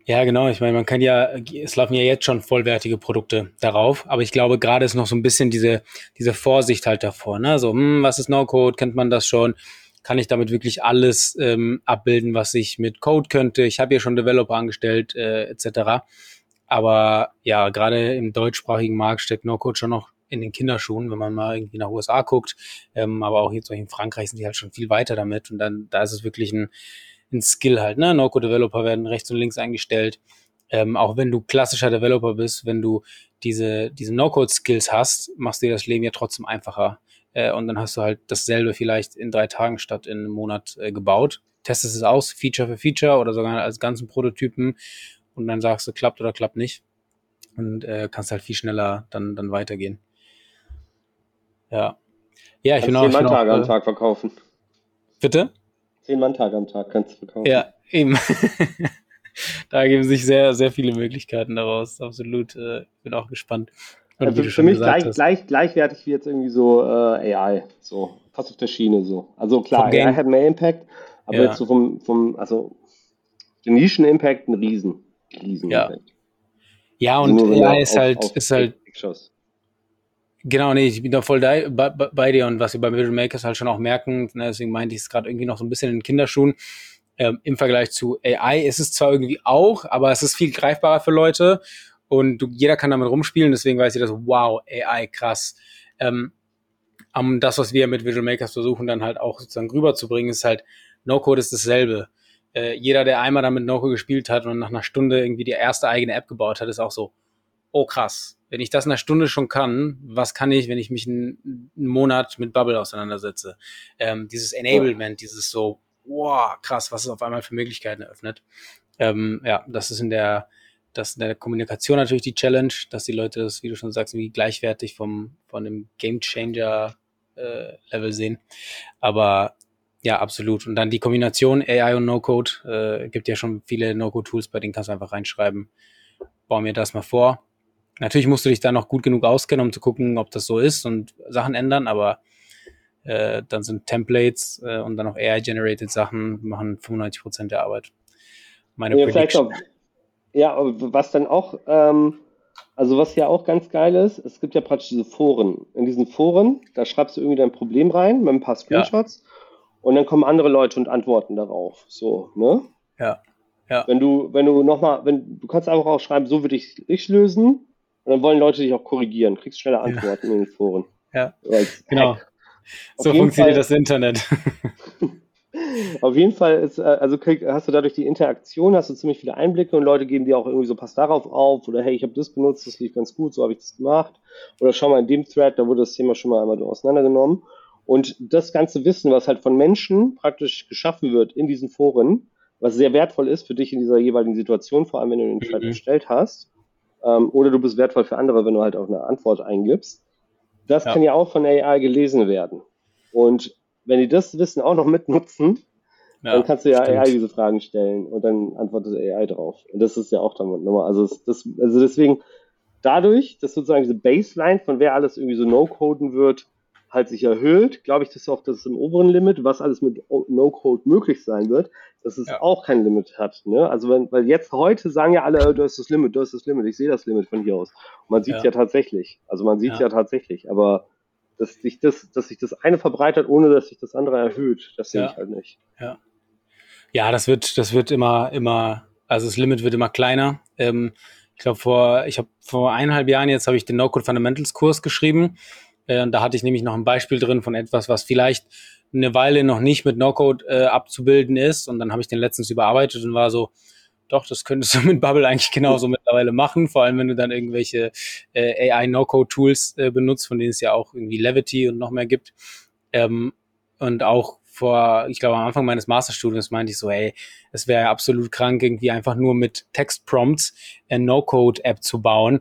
Ja, genau. Ich meine, man kann ja, es laufen ja jetzt schon vollwertige Produkte darauf, aber ich glaube, gerade ist noch so ein bisschen diese, diese Vorsicht halt davor. Ne? So, hm, was ist No-Code? Kennt man das schon? Kann ich damit wirklich alles ähm, abbilden, was ich mit Code könnte? Ich habe ja schon Developer angestellt, äh, etc. Aber ja, gerade im deutschsprachigen Markt steckt No-Code schon noch in den Kinderschuhen, wenn man mal irgendwie nach USA guckt. Ähm, aber auch jetzt in Frankreich sind die halt schon viel weiter damit. Und dann, da ist es wirklich ein, ein Skill halt. Ne? No-Code-Developer werden rechts und links eingestellt. Ähm, auch wenn du klassischer Developer bist, wenn du diese, diese No-Code-Skills hast, machst du dir das Leben ja trotzdem einfacher. Äh, und dann hast du halt dasselbe vielleicht in drei Tagen statt in einem Monat äh, gebaut. Testest es aus, Feature für Feature oder sogar als ganzen Prototypen und dann sagst du, klappt oder klappt nicht. Und äh, kannst halt viel schneller dann, dann weitergehen. Ja. Ja, ich bin auch. Zehn Tage am Tag verkaufen. Bitte? Zehn Mann-Tage am Tag kannst du verkaufen. Ja, eben. da ergeben sich sehr, sehr viele Möglichkeiten daraus. Absolut. Äh, bin auch gespannt. Und also für mich gleich, gleich, gleichwertig wie jetzt irgendwie so äh, AI. So, fast auf der Schiene so. Also klar, AI hat mehr Impact, aber ja. jetzt so vom, vom also den Nischen-Impact ein Riesen. Riesen ja. Impact. Ja, also und AI ist auf, halt, auf ist halt. Genau, nee, ich bin da voll bei, bei, bei, dir und was wir bei Visual Makers halt schon auch merken, ne, deswegen meinte ich es gerade irgendwie noch so ein bisschen in Kinderschuhen. Ähm, Im Vergleich zu AI ist es zwar irgendwie auch, aber es ist viel greifbarer für Leute und du, jeder kann damit rumspielen, deswegen weiß ich das, wow, AI, krass. Ähm, um, das, was wir mit Visual Makers versuchen, dann halt auch sozusagen rüberzubringen, ist halt, No-Code ist dasselbe. äh, jeder, der einmal damit No-Code gespielt hat und nach einer Stunde irgendwie die erste eigene App gebaut hat, ist auch so, oh krass, wenn ich das in einer Stunde schon kann, was kann ich, wenn ich mich einen, Monat mit Bubble auseinandersetze? Ähm, dieses Enablement, dieses so, wow, krass, was es auf einmal für Möglichkeiten eröffnet. Ähm, ja, das ist in der, das in der Kommunikation natürlich die Challenge, dass die Leute das, wie du schon sagst, irgendwie gleichwertig vom, von dem Game Changer äh, Level sehen. Aber ja, absolut. Und dann die Kombination AI und No-Code, äh, gibt ja schon viele No-Code-Tools, bei denen kannst du einfach reinschreiben, bau mir das mal vor. Natürlich musst du dich da noch gut genug auskennen, um zu gucken, ob das so ist und Sachen ändern, aber äh, dann sind Templates äh, und dann auch AI-generated Sachen machen 95 Prozent der Arbeit. Meine ja, Prediction. Auch, ja, was dann auch, ähm, also was ja auch ganz geil ist, es gibt ja praktisch diese Foren. In diesen Foren, da schreibst du irgendwie dein Problem rein mit ein paar Screenshots ja. und dann kommen andere Leute und antworten darauf. So, ne? Ja. Ja. Wenn du, wenn du nochmal, wenn du kannst einfach auch schreiben, so würde ich ich lösen, und dann wollen Leute dich auch korrigieren, kriegst schnelle Antworten ja. in den Foren. Ja, genau. So funktioniert Fall, das Internet. auf jeden Fall ist, äh, also krieg, hast du dadurch die Interaktion, hast du ziemlich viele Einblicke und Leute geben dir auch irgendwie so, pass darauf auf oder hey, ich habe das benutzt, das lief ganz gut, so habe ich das gemacht. Oder schau mal in dem Thread, da wurde das Thema schon mal einmal auseinandergenommen. Und das ganze Wissen, was halt von Menschen praktisch geschaffen wird in diesen Foren, was sehr wertvoll ist für dich in dieser jeweiligen Situation, vor allem wenn du den Thread mhm. erstellt hast, ähm, oder du bist wertvoll für andere, wenn du halt auch eine Antwort eingibst. Das ja. kann ja auch von AI gelesen werden. Und wenn die das Wissen auch noch mitnutzen, ja, dann kannst du ja stimmt. AI diese Fragen stellen und dann antwortet AI drauf. Und das ist ja auch damit nochmal. Also, das, also deswegen, dadurch, dass sozusagen diese Baseline von wer alles irgendwie so no-coden wird, halt sich erhöht, glaube ich, dass auch das im oberen Limit, was alles mit No-Code möglich sein wird, dass es ja. auch kein Limit hat. Ne? Also wenn, weil jetzt heute sagen ja alle, oh, du hast das Limit, du hast das Limit, ich sehe das Limit von hier aus. Und man sieht es ja. ja. tatsächlich. Also man sieht es ja. ja. tatsächlich. Aber dass sich das, dass sich das eine verbreitert, ohne dass sich das andere erhöht, das sehe ich halt nicht. Ja. Ja, das wird, das wird immer, immer, also das Limit wird immer kleiner. Ähm, ich glaube, vor, ich habe vor eineinhalb Jahren jetzt habe ich den No-Code Fundamentals Kurs geschrieben äh, und da hatte ich nämlich noch ein Beispiel drin von etwas, was vielleicht eine Weile noch nicht mit No-Code äh, abzubilden ist. Und dann habe ich den letztens überarbeitet und war so, doch, das könntest du mit Bubble eigentlich genauso mittlerweile machen, vor allem wenn du dann irgendwelche äh, AI No-Code-Tools äh, benutzt, von denen es ja auch irgendwie Levity und noch mehr gibt. Ähm, und auch vor, ich glaube, am Anfang meines Masterstudiums meinte ich so, hey, es wäre absolut krank, irgendwie einfach nur mit Text-Prompts eine No-Code-App zu bauen,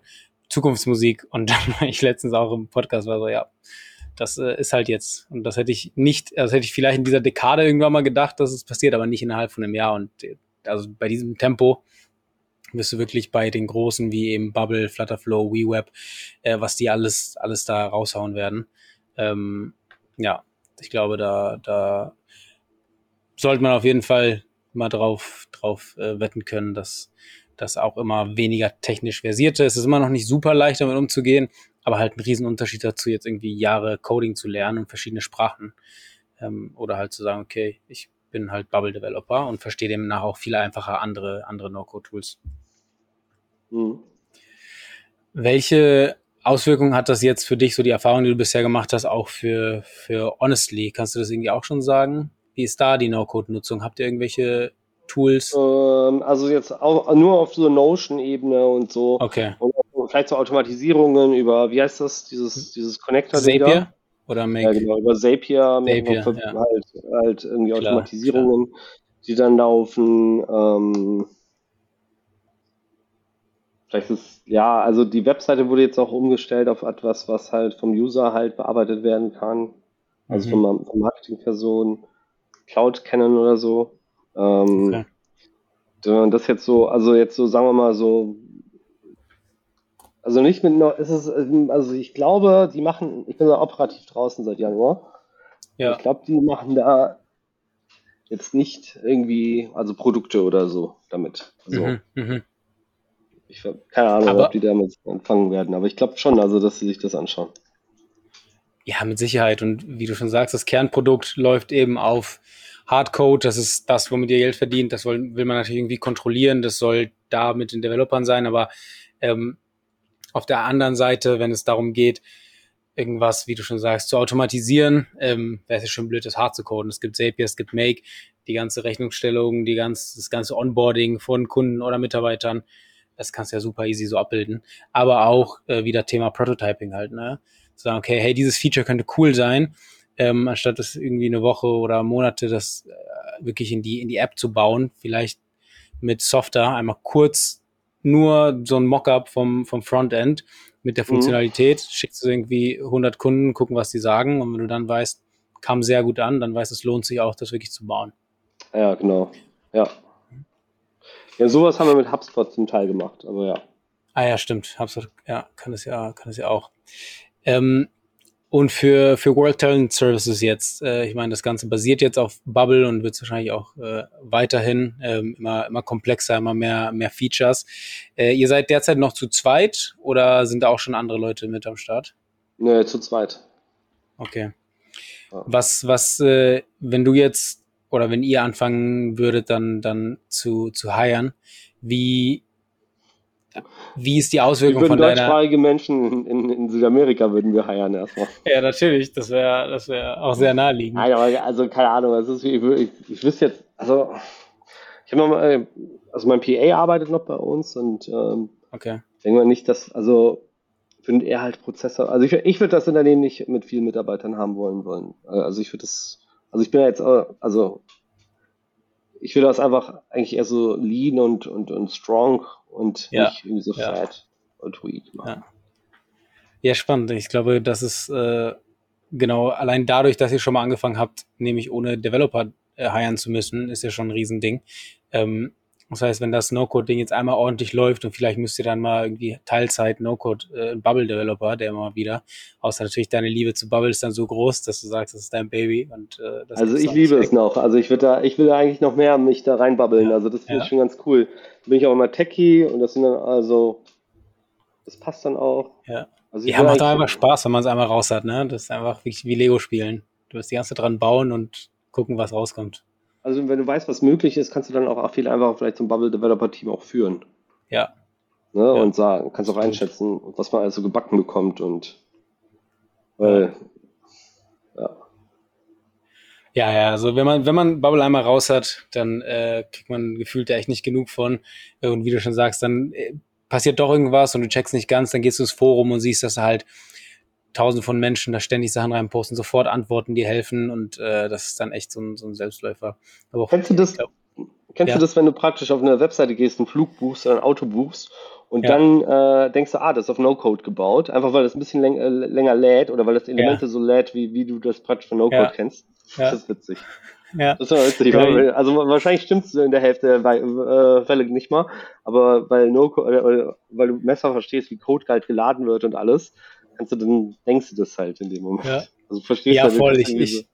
Zukunftsmusik. Und dann war ich letztens auch im Podcast war so, ja, das äh, ist halt jetzt. Und das hätte ich nicht, das hätte ich vielleicht in dieser Dekade irgendwann mal gedacht, dass es passiert, aber nicht innerhalb von einem Jahr. Und äh, also bei diesem Tempo wirst du wirklich bei den großen wie eben Bubble, Flutterflow, WeWeb, äh, was die alles, alles da raushauen werden. Ähm, ja, ich glaube, da, da sollte man auf jeden Fall mal drauf, drauf äh, wetten können, dass das auch immer weniger technisch versierte. Es ist immer noch nicht super leicht, damit umzugehen, aber halt ein Riesenunterschied dazu, jetzt irgendwie Jahre Coding zu lernen und verschiedene Sprachen. Ähm, oder halt zu sagen, okay, ich bin halt Bubble-Developer und verstehe demnach auch viel einfacher andere, andere No-Code-Tools. Mhm. Welche Auswirkungen hat das jetzt für dich, so die Erfahrung, die du bisher gemacht hast, auch für, für Honestly? Kannst du das irgendwie auch schon sagen? Wie ist da die No-Code-Nutzung? Habt ihr irgendwelche Tools? Ähm, also jetzt auch nur auf so Notion-Ebene und so. Okay. Und vielleicht so Automatisierungen über, wie heißt das, dieses, dieses Connector? Zapier? Oder Make? Ja, genau, über Zapier, Zapier ja. halt, halt irgendwie klar, Automatisierungen, klar. die dann laufen. Ähm, vielleicht ist, ja, also die Webseite wurde jetzt auch umgestellt auf etwas, was halt vom User halt bearbeitet werden kann. Also mhm. von, von Marketingpersonen, Cloud kennen oder so. Ähm, okay. Das jetzt so, also jetzt so, sagen wir mal so, also nicht mit, ist es, also ich glaube, die machen, ich bin da operativ draußen seit Januar. Ja. Ich glaube, die machen da jetzt nicht irgendwie, also Produkte oder so damit. Also, mhm, mh. Ich habe keine Ahnung, aber, ob die damit empfangen werden, aber ich glaube schon, also dass sie sich das anschauen. Ja, mit Sicherheit. Und wie du schon sagst, das Kernprodukt läuft eben auf Hardcode, das ist das, womit ihr Geld verdient, das will, will man natürlich irgendwie kontrollieren, das soll da mit den Developern sein, aber ähm, auf der anderen Seite, wenn es darum geht, irgendwas, wie du schon sagst, zu automatisieren, ähm, wäre es ja schon blöd, das hart zu coden. Es gibt Zapier, es gibt Make, die ganze Rechnungsstellung, die ganz, das ganze Onboarding von Kunden oder Mitarbeitern. Das kannst du ja super easy so abbilden. Aber auch äh, wieder Thema Prototyping halt, ne? Zu sagen, okay, hey, dieses Feature könnte cool sein, ähm, anstatt das irgendwie eine Woche oder Monate das äh, wirklich in die, in die App zu bauen, vielleicht mit Software einmal kurz nur so ein Mockup vom, vom Frontend mit der mhm. Funktionalität, mhm. schickst du irgendwie 100 Kunden, gucken, was die sagen und wenn du dann weißt, kam sehr gut an, dann weißt du, es lohnt sich auch, das wirklich zu bauen. Ja, genau. Ja. Ja, sowas haben wir mit HubSpot zum Teil gemacht, aber ja. Ah ja, stimmt. HubSpot, ja, kann es ja, kann es ja auch. Ähm, und für, für World Talent Services jetzt, äh, ich meine, das Ganze basiert jetzt auf Bubble und wird wahrscheinlich auch äh, weiterhin ähm, immer, immer komplexer, immer mehr, mehr Features. Äh, ihr seid derzeit noch zu zweit oder sind da auch schon andere Leute mit am Start? Nö, zu zweit. Okay. Ja. Was, was, äh, wenn du jetzt oder wenn ihr anfangen würdet, dann, dann zu, zu hiren, wie, wie ist die Auswirkung von deiner... deutschsprachige Menschen in, in, Südamerika würden wir heiern erstmal. Ja, natürlich. Das wäre das wär auch sehr naheliegend. Nein, aber also keine Ahnung. Es ist, ich, ich, ich wüsste jetzt, also ich habe mal, also mein PA arbeitet noch bei uns und ähm, okay. denke mal nicht, dass, also finde er halt Prozessor, also ich, ich würde das Unternehmen nicht mit vielen Mitarbeitern haben wollen wollen. Also ich würde das, also ich bin ja jetzt, also ich will das einfach eigentlich eher so lean und, und, und strong und ja. nicht irgendwie so ja. fat und weak machen. Ja. ja, spannend. Ich glaube, das ist äh, genau allein dadurch, dass ihr schon mal angefangen habt, nämlich ohne Developer äh, hiren zu müssen, ist ja schon ein Riesending. Ähm, das heißt, wenn das No-Code-Ding jetzt einmal ordentlich läuft und vielleicht müsst ihr dann mal irgendwie Teilzeit No-Code, äh, Bubble-Developer, der immer wieder, außer natürlich deine Liebe zu Bubble ist dann so groß, dass du sagst, das ist dein Baby. Und, äh, das also ich liebe es noch. Also ich würde da, ich will da eigentlich noch mehr mich da reinbabbeln. Ja. Also das finde ja. ich schon ganz cool. Da bin ich auch immer Techie und das sind dann also, das passt dann auch. Ja. Also ja, macht einfach Spaß, wenn man es einmal raus hat, ne? Das ist einfach wirklich wie Lego spielen. Du wirst die ganze Zeit dran bauen und gucken, was rauskommt. Also wenn du weißt, was möglich ist, kannst du dann auch viel einfacher vielleicht zum Bubble Developer Team auch führen. Ja. Ne? ja. Und sagen, kannst auch einschätzen, was man also gebacken bekommt und weil, ja. Ja, ja, also wenn man, wenn man Bubble einmal raus hat, dann äh, kriegt man gefühlt da echt nicht genug von. Und wie du schon sagst, dann äh, passiert doch irgendwas und du checkst nicht ganz, dann gehst du ins Forum und siehst, dass halt tausend von Menschen da ständig Sachen reinposten, sofort Antworten, die helfen und äh, das ist dann echt so ein, so ein Selbstläufer. Aber kennst du das, glaub, kennst ja. du das, wenn du praktisch auf eine Webseite gehst, einen Flug buchst oder ein Auto buchst und ja. dann äh, denkst du, ah, das ist auf No-Code gebaut, einfach weil das ein bisschen läng äh, länger lädt oder weil das Elemente ja. so lädt, wie, wie du das praktisch von No-Code kennst. Das ist witzig. Ja. Das ist witzig. Also wahrscheinlich stimmt es in der Hälfte der äh, Fälle nicht mal, aber weil no äh, weil du Messer verstehst, wie Code halt geladen wird und alles, kannst du dann, denkst du das halt in dem Moment. Ja, also verstehst ja, du voll. Ich, ich,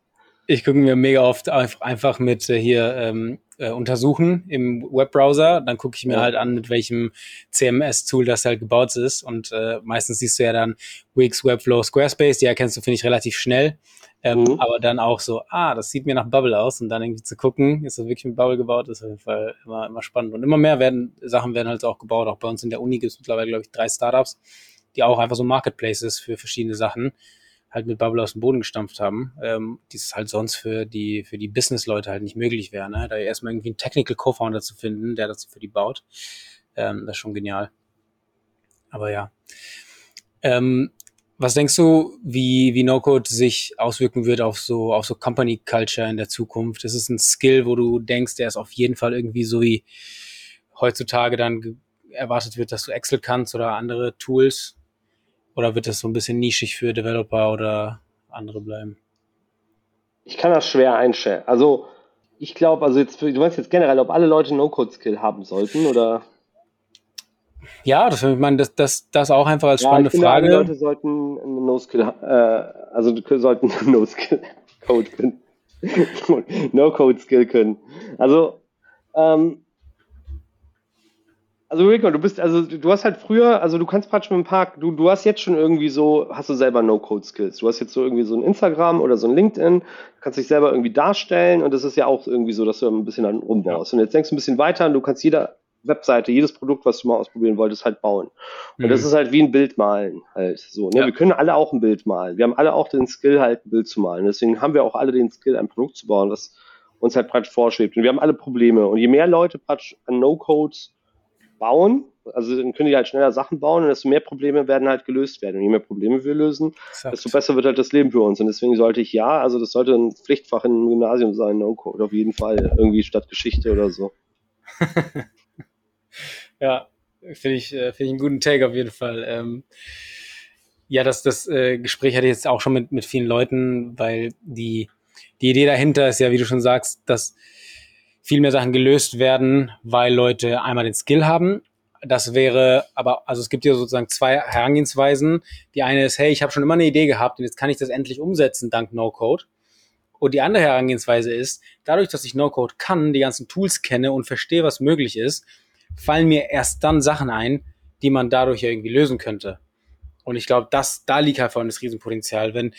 ich gucke mir mega oft einfach mit äh, hier ähm, äh, untersuchen im Webbrowser. Dann gucke ich mir ja. halt an, mit welchem CMS-Tool das halt gebaut ist. Und äh, meistens siehst du ja dann Wix, Webflow, Squarespace. Die erkennst du, finde ich, relativ schnell. Ähm, mhm. Aber dann auch so, ah, das sieht mir nach Bubble aus. Und dann irgendwie zu gucken, ist das wirklich mit Bubble gebaut, ist auf jeden Fall immer, immer spannend. Und immer mehr werden Sachen werden halt auch gebaut. Auch bei uns in der Uni gibt es mittlerweile, glaube ich, drei Startups die auch einfach so Marketplaces für verschiedene Sachen halt mit Bubble aus dem Boden gestampft haben, ähm, die es halt sonst für die, für die Business-Leute halt nicht möglich wäre, ne? da erstmal irgendwie einen Technical Co-Founder zu finden, der das für die baut, ähm, das ist schon genial. Aber ja. Ähm, was denkst du, wie, wie No-Code sich auswirken wird auf so, auf so Company Culture in der Zukunft? Ist es ein Skill, wo du denkst, der ist auf jeden Fall irgendwie so wie heutzutage dann erwartet wird, dass du Excel kannst oder andere Tools? Oder wird das so ein bisschen nischig für Developer oder andere bleiben? Ich kann das schwer einstellen. Also ich glaube, also jetzt, du meinst jetzt generell, ob alle Leute No-Code-Skill haben sollten oder? Ja, das, ich meine, das, das, das auch einfach als ja, spannende finde, Frage. Alle Leute sollten No-Skill, äh, also sollten No-Skill-Code können. No-Code-Skill können. Also, ähm, also Rico, du bist, also du hast halt früher, also du kannst praktisch mit dem Park, du, du hast jetzt schon irgendwie so, hast du selber No-Code-Skills. Du hast jetzt so irgendwie so ein Instagram oder so ein LinkedIn, kannst dich selber irgendwie darstellen und das ist ja auch irgendwie so, dass du ein bisschen dann rumbaust. Und jetzt denkst du ein bisschen weiter und du kannst jeder, Webseite, jedes Produkt, was du mal ausprobieren wolltest, halt bauen. Und mhm. das ist halt wie ein Bild malen halt so. Ne? Ja. Wir können alle auch ein Bild malen. Wir haben alle auch den Skill halt ein Bild zu malen. Deswegen haben wir auch alle den Skill, ein Produkt zu bauen, was uns halt praktisch vorschwebt. Und wir haben alle Probleme. Und je mehr Leute praktisch an No-Codes bauen, also dann können die halt schneller Sachen bauen und desto mehr Probleme werden halt gelöst werden. Und je mehr Probleme wir lösen, Exakt. desto besser wird halt das Leben für uns. Und deswegen sollte ich ja, also das sollte ein Pflichtfach im Gymnasium sein, No-Code auf jeden Fall, irgendwie statt Geschichte oder so. ja, finde ich, äh, finde ich einen guten Take auf jeden Fall. Ähm, ja, das, das äh, Gespräch hatte ich jetzt auch schon mit, mit vielen Leuten, weil die, die Idee dahinter ist ja, wie du schon sagst, dass viel mehr Sachen gelöst werden, weil Leute einmal den Skill haben. Das wäre aber, also es gibt ja sozusagen zwei Herangehensweisen. Die eine ist, hey, ich habe schon immer eine Idee gehabt und jetzt kann ich das endlich umsetzen dank No-Code. Und die andere Herangehensweise ist, dadurch, dass ich No-Code kann, die ganzen Tools kenne und verstehe, was möglich ist, fallen mir erst dann Sachen ein, die man dadurch irgendwie lösen könnte. Und ich glaube, das, da liegt halt vor allem das Riesenpotenzial. Wenn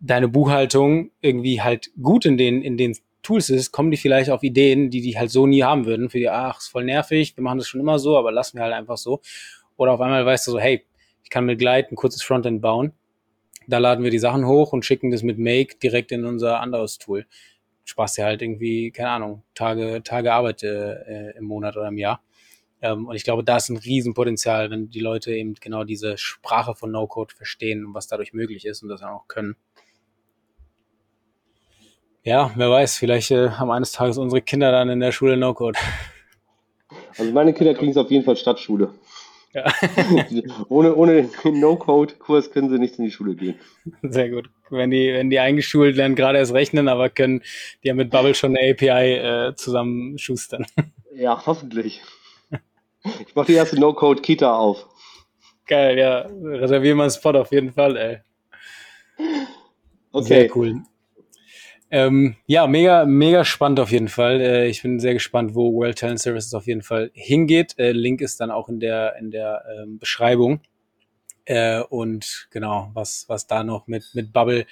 deine Buchhaltung irgendwie halt gut in den, in den Tools ist, kommen die vielleicht auf Ideen, die die halt so nie haben würden. Für die, ach, ist voll nervig, wir machen das schon immer so, aber lassen wir halt einfach so. Oder auf einmal weißt du so, hey, ich kann mit Glide ein kurzes Frontend bauen. Da laden wir die Sachen hoch und schicken das mit Make direkt in unser anderes Tool. Sparst dir halt irgendwie, keine Ahnung, Tage, Tage Arbeit äh, im Monat oder im Jahr. Ähm, und ich glaube, da ist ein Riesenpotenzial, wenn die Leute eben genau diese Sprache von No-Code verstehen und was dadurch möglich ist und das dann auch können. Ja, wer weiß, vielleicht äh, haben eines Tages unsere Kinder dann in der Schule No-Code. Also meine Kinder kriegen es auf jeden Fall Stadtschule. Ja. ohne ohne No-Code-Kurs können sie nicht in die Schule gehen. Sehr gut. Wenn die, wenn die eingeschult lernen, gerade erst rechnen, aber können die ja mit Bubble schon eine API äh, zusammenschustern. Ja, hoffentlich. Ich mache die erste No-Code-Kita auf. Geil, ja. Reservieren wir einen Spot auf jeden Fall, ey. Okay. Sehr cool. Ähm, ja, mega, mega spannend auf jeden Fall. Äh, ich bin sehr gespannt, wo World Talent Services auf jeden Fall hingeht. Äh, Link ist dann auch in der, in der ähm, Beschreibung. Äh, und genau, was, was da noch mit, mit Bubble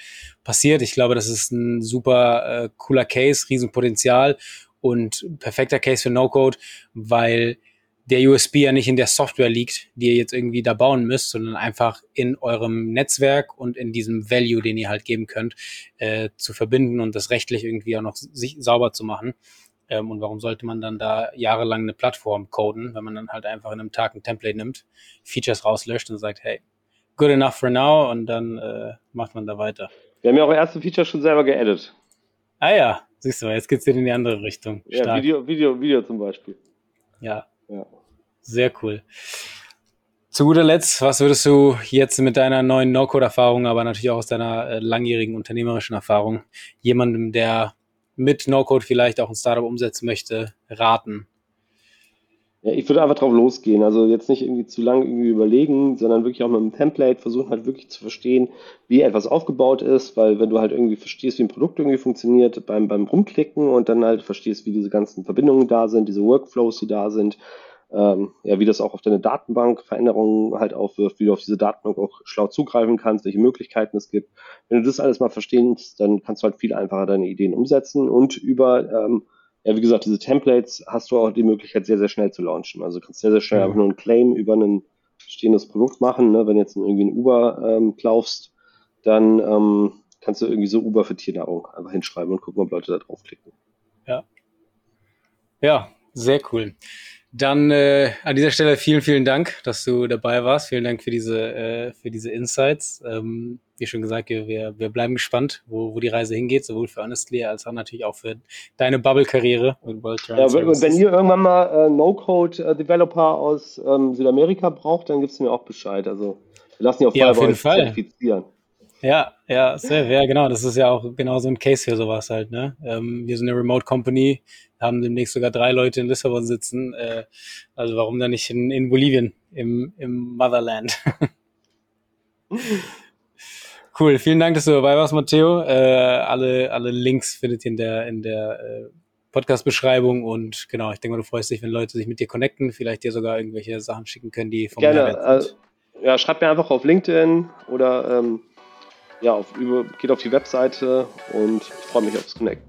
passiert. Ich glaube, das ist ein super äh, cooler Case, Riesenpotenzial und perfekter Case für No-Code, weil der USB ja nicht in der Software liegt, die ihr jetzt irgendwie da bauen müsst, sondern einfach in eurem Netzwerk und in diesem Value, den ihr halt geben könnt, äh, zu verbinden und das rechtlich irgendwie auch noch sich sauber zu machen. Ähm, und warum sollte man dann da jahrelang eine Plattform coden, wenn man dann halt einfach in einem Tag ein Template nimmt, Features rauslöscht und sagt, hey, good enough for now und dann äh, macht man da weiter. Wir haben ja auch erste Features schon selber geedit. Ah ja, siehst du, jetzt geht's in die andere Richtung. Stark. Ja, Video, Video, Video zum Beispiel. Ja. Ja. Sehr cool. Zu guter Letzt, was würdest du jetzt mit deiner neuen No-Code-Erfahrung, aber natürlich auch aus deiner äh, langjährigen unternehmerischen Erfahrung, jemandem, der mit No-Code vielleicht auch ein Startup umsetzen möchte, raten? Ja, ich würde einfach drauf losgehen. Also jetzt nicht irgendwie zu lange irgendwie überlegen, sondern wirklich auch mit einem Template versuchen halt wirklich zu verstehen, wie etwas aufgebaut ist, weil wenn du halt irgendwie verstehst, wie ein Produkt irgendwie funktioniert beim, beim Rumklicken und dann halt verstehst, wie diese ganzen Verbindungen da sind, diese Workflows, die da sind, ähm, ja, wie das auch auf deine Datenbank Veränderungen halt aufwirft, wie du auf diese Datenbank auch schlau zugreifen kannst, welche Möglichkeiten es gibt. Wenn du das alles mal verstehst, dann kannst du halt viel einfacher deine Ideen umsetzen und über, ähm, ja, wie gesagt, diese Templates hast du auch die Möglichkeit, sehr, sehr schnell zu launchen. Also du kannst sehr, sehr schnell einfach nur einen Claim über ein bestehendes Produkt machen. Ne? Wenn jetzt irgendwie ein Uber ähm, kaufst, dann ähm, kannst du irgendwie so Uber für Tiernahrung einfach hinschreiben und gucken, ob Leute da draufklicken. Ja. Ja, sehr cool. Dann äh, an dieser Stelle vielen, vielen Dank, dass du dabei warst. Vielen Dank für diese, äh, für diese Insights. Ähm, wie schon gesagt, wir, wir bleiben gespannt, wo, wo die Reise hingeht, sowohl für Honestly als auch natürlich auch für deine Bubble-Karriere und World ja, wenn ihr irgendwann mal äh, No-Code-Developer aus ähm, Südamerika braucht, dann gibst du mir auch Bescheid. Also wir lassen auch vorher ja, auf jeden Fall. zertifizieren. Ja, ja, sehr, ja, genau. Das ist ja auch genau so ein Case für sowas halt. Ne? Ähm, wir sind eine Remote Company, haben demnächst sogar drei Leute in Lissabon sitzen. Äh, also warum dann nicht in, in Bolivien, im, im Motherland? cool, vielen Dank, dass du dabei warst, Matteo. Äh, alle, alle Links findet ihr in der, in der äh, Podcast-Beschreibung und genau, ich denke mal, du freust dich, wenn Leute sich mit dir connecten, vielleicht dir sogar irgendwelche Sachen schicken können, die vom Gerne, Mehrwert sind. Äh, ja, schreibt mir einfach auf LinkedIn oder ähm, ja, auf, geht auf die Webseite und ich freue mich aufs Connect.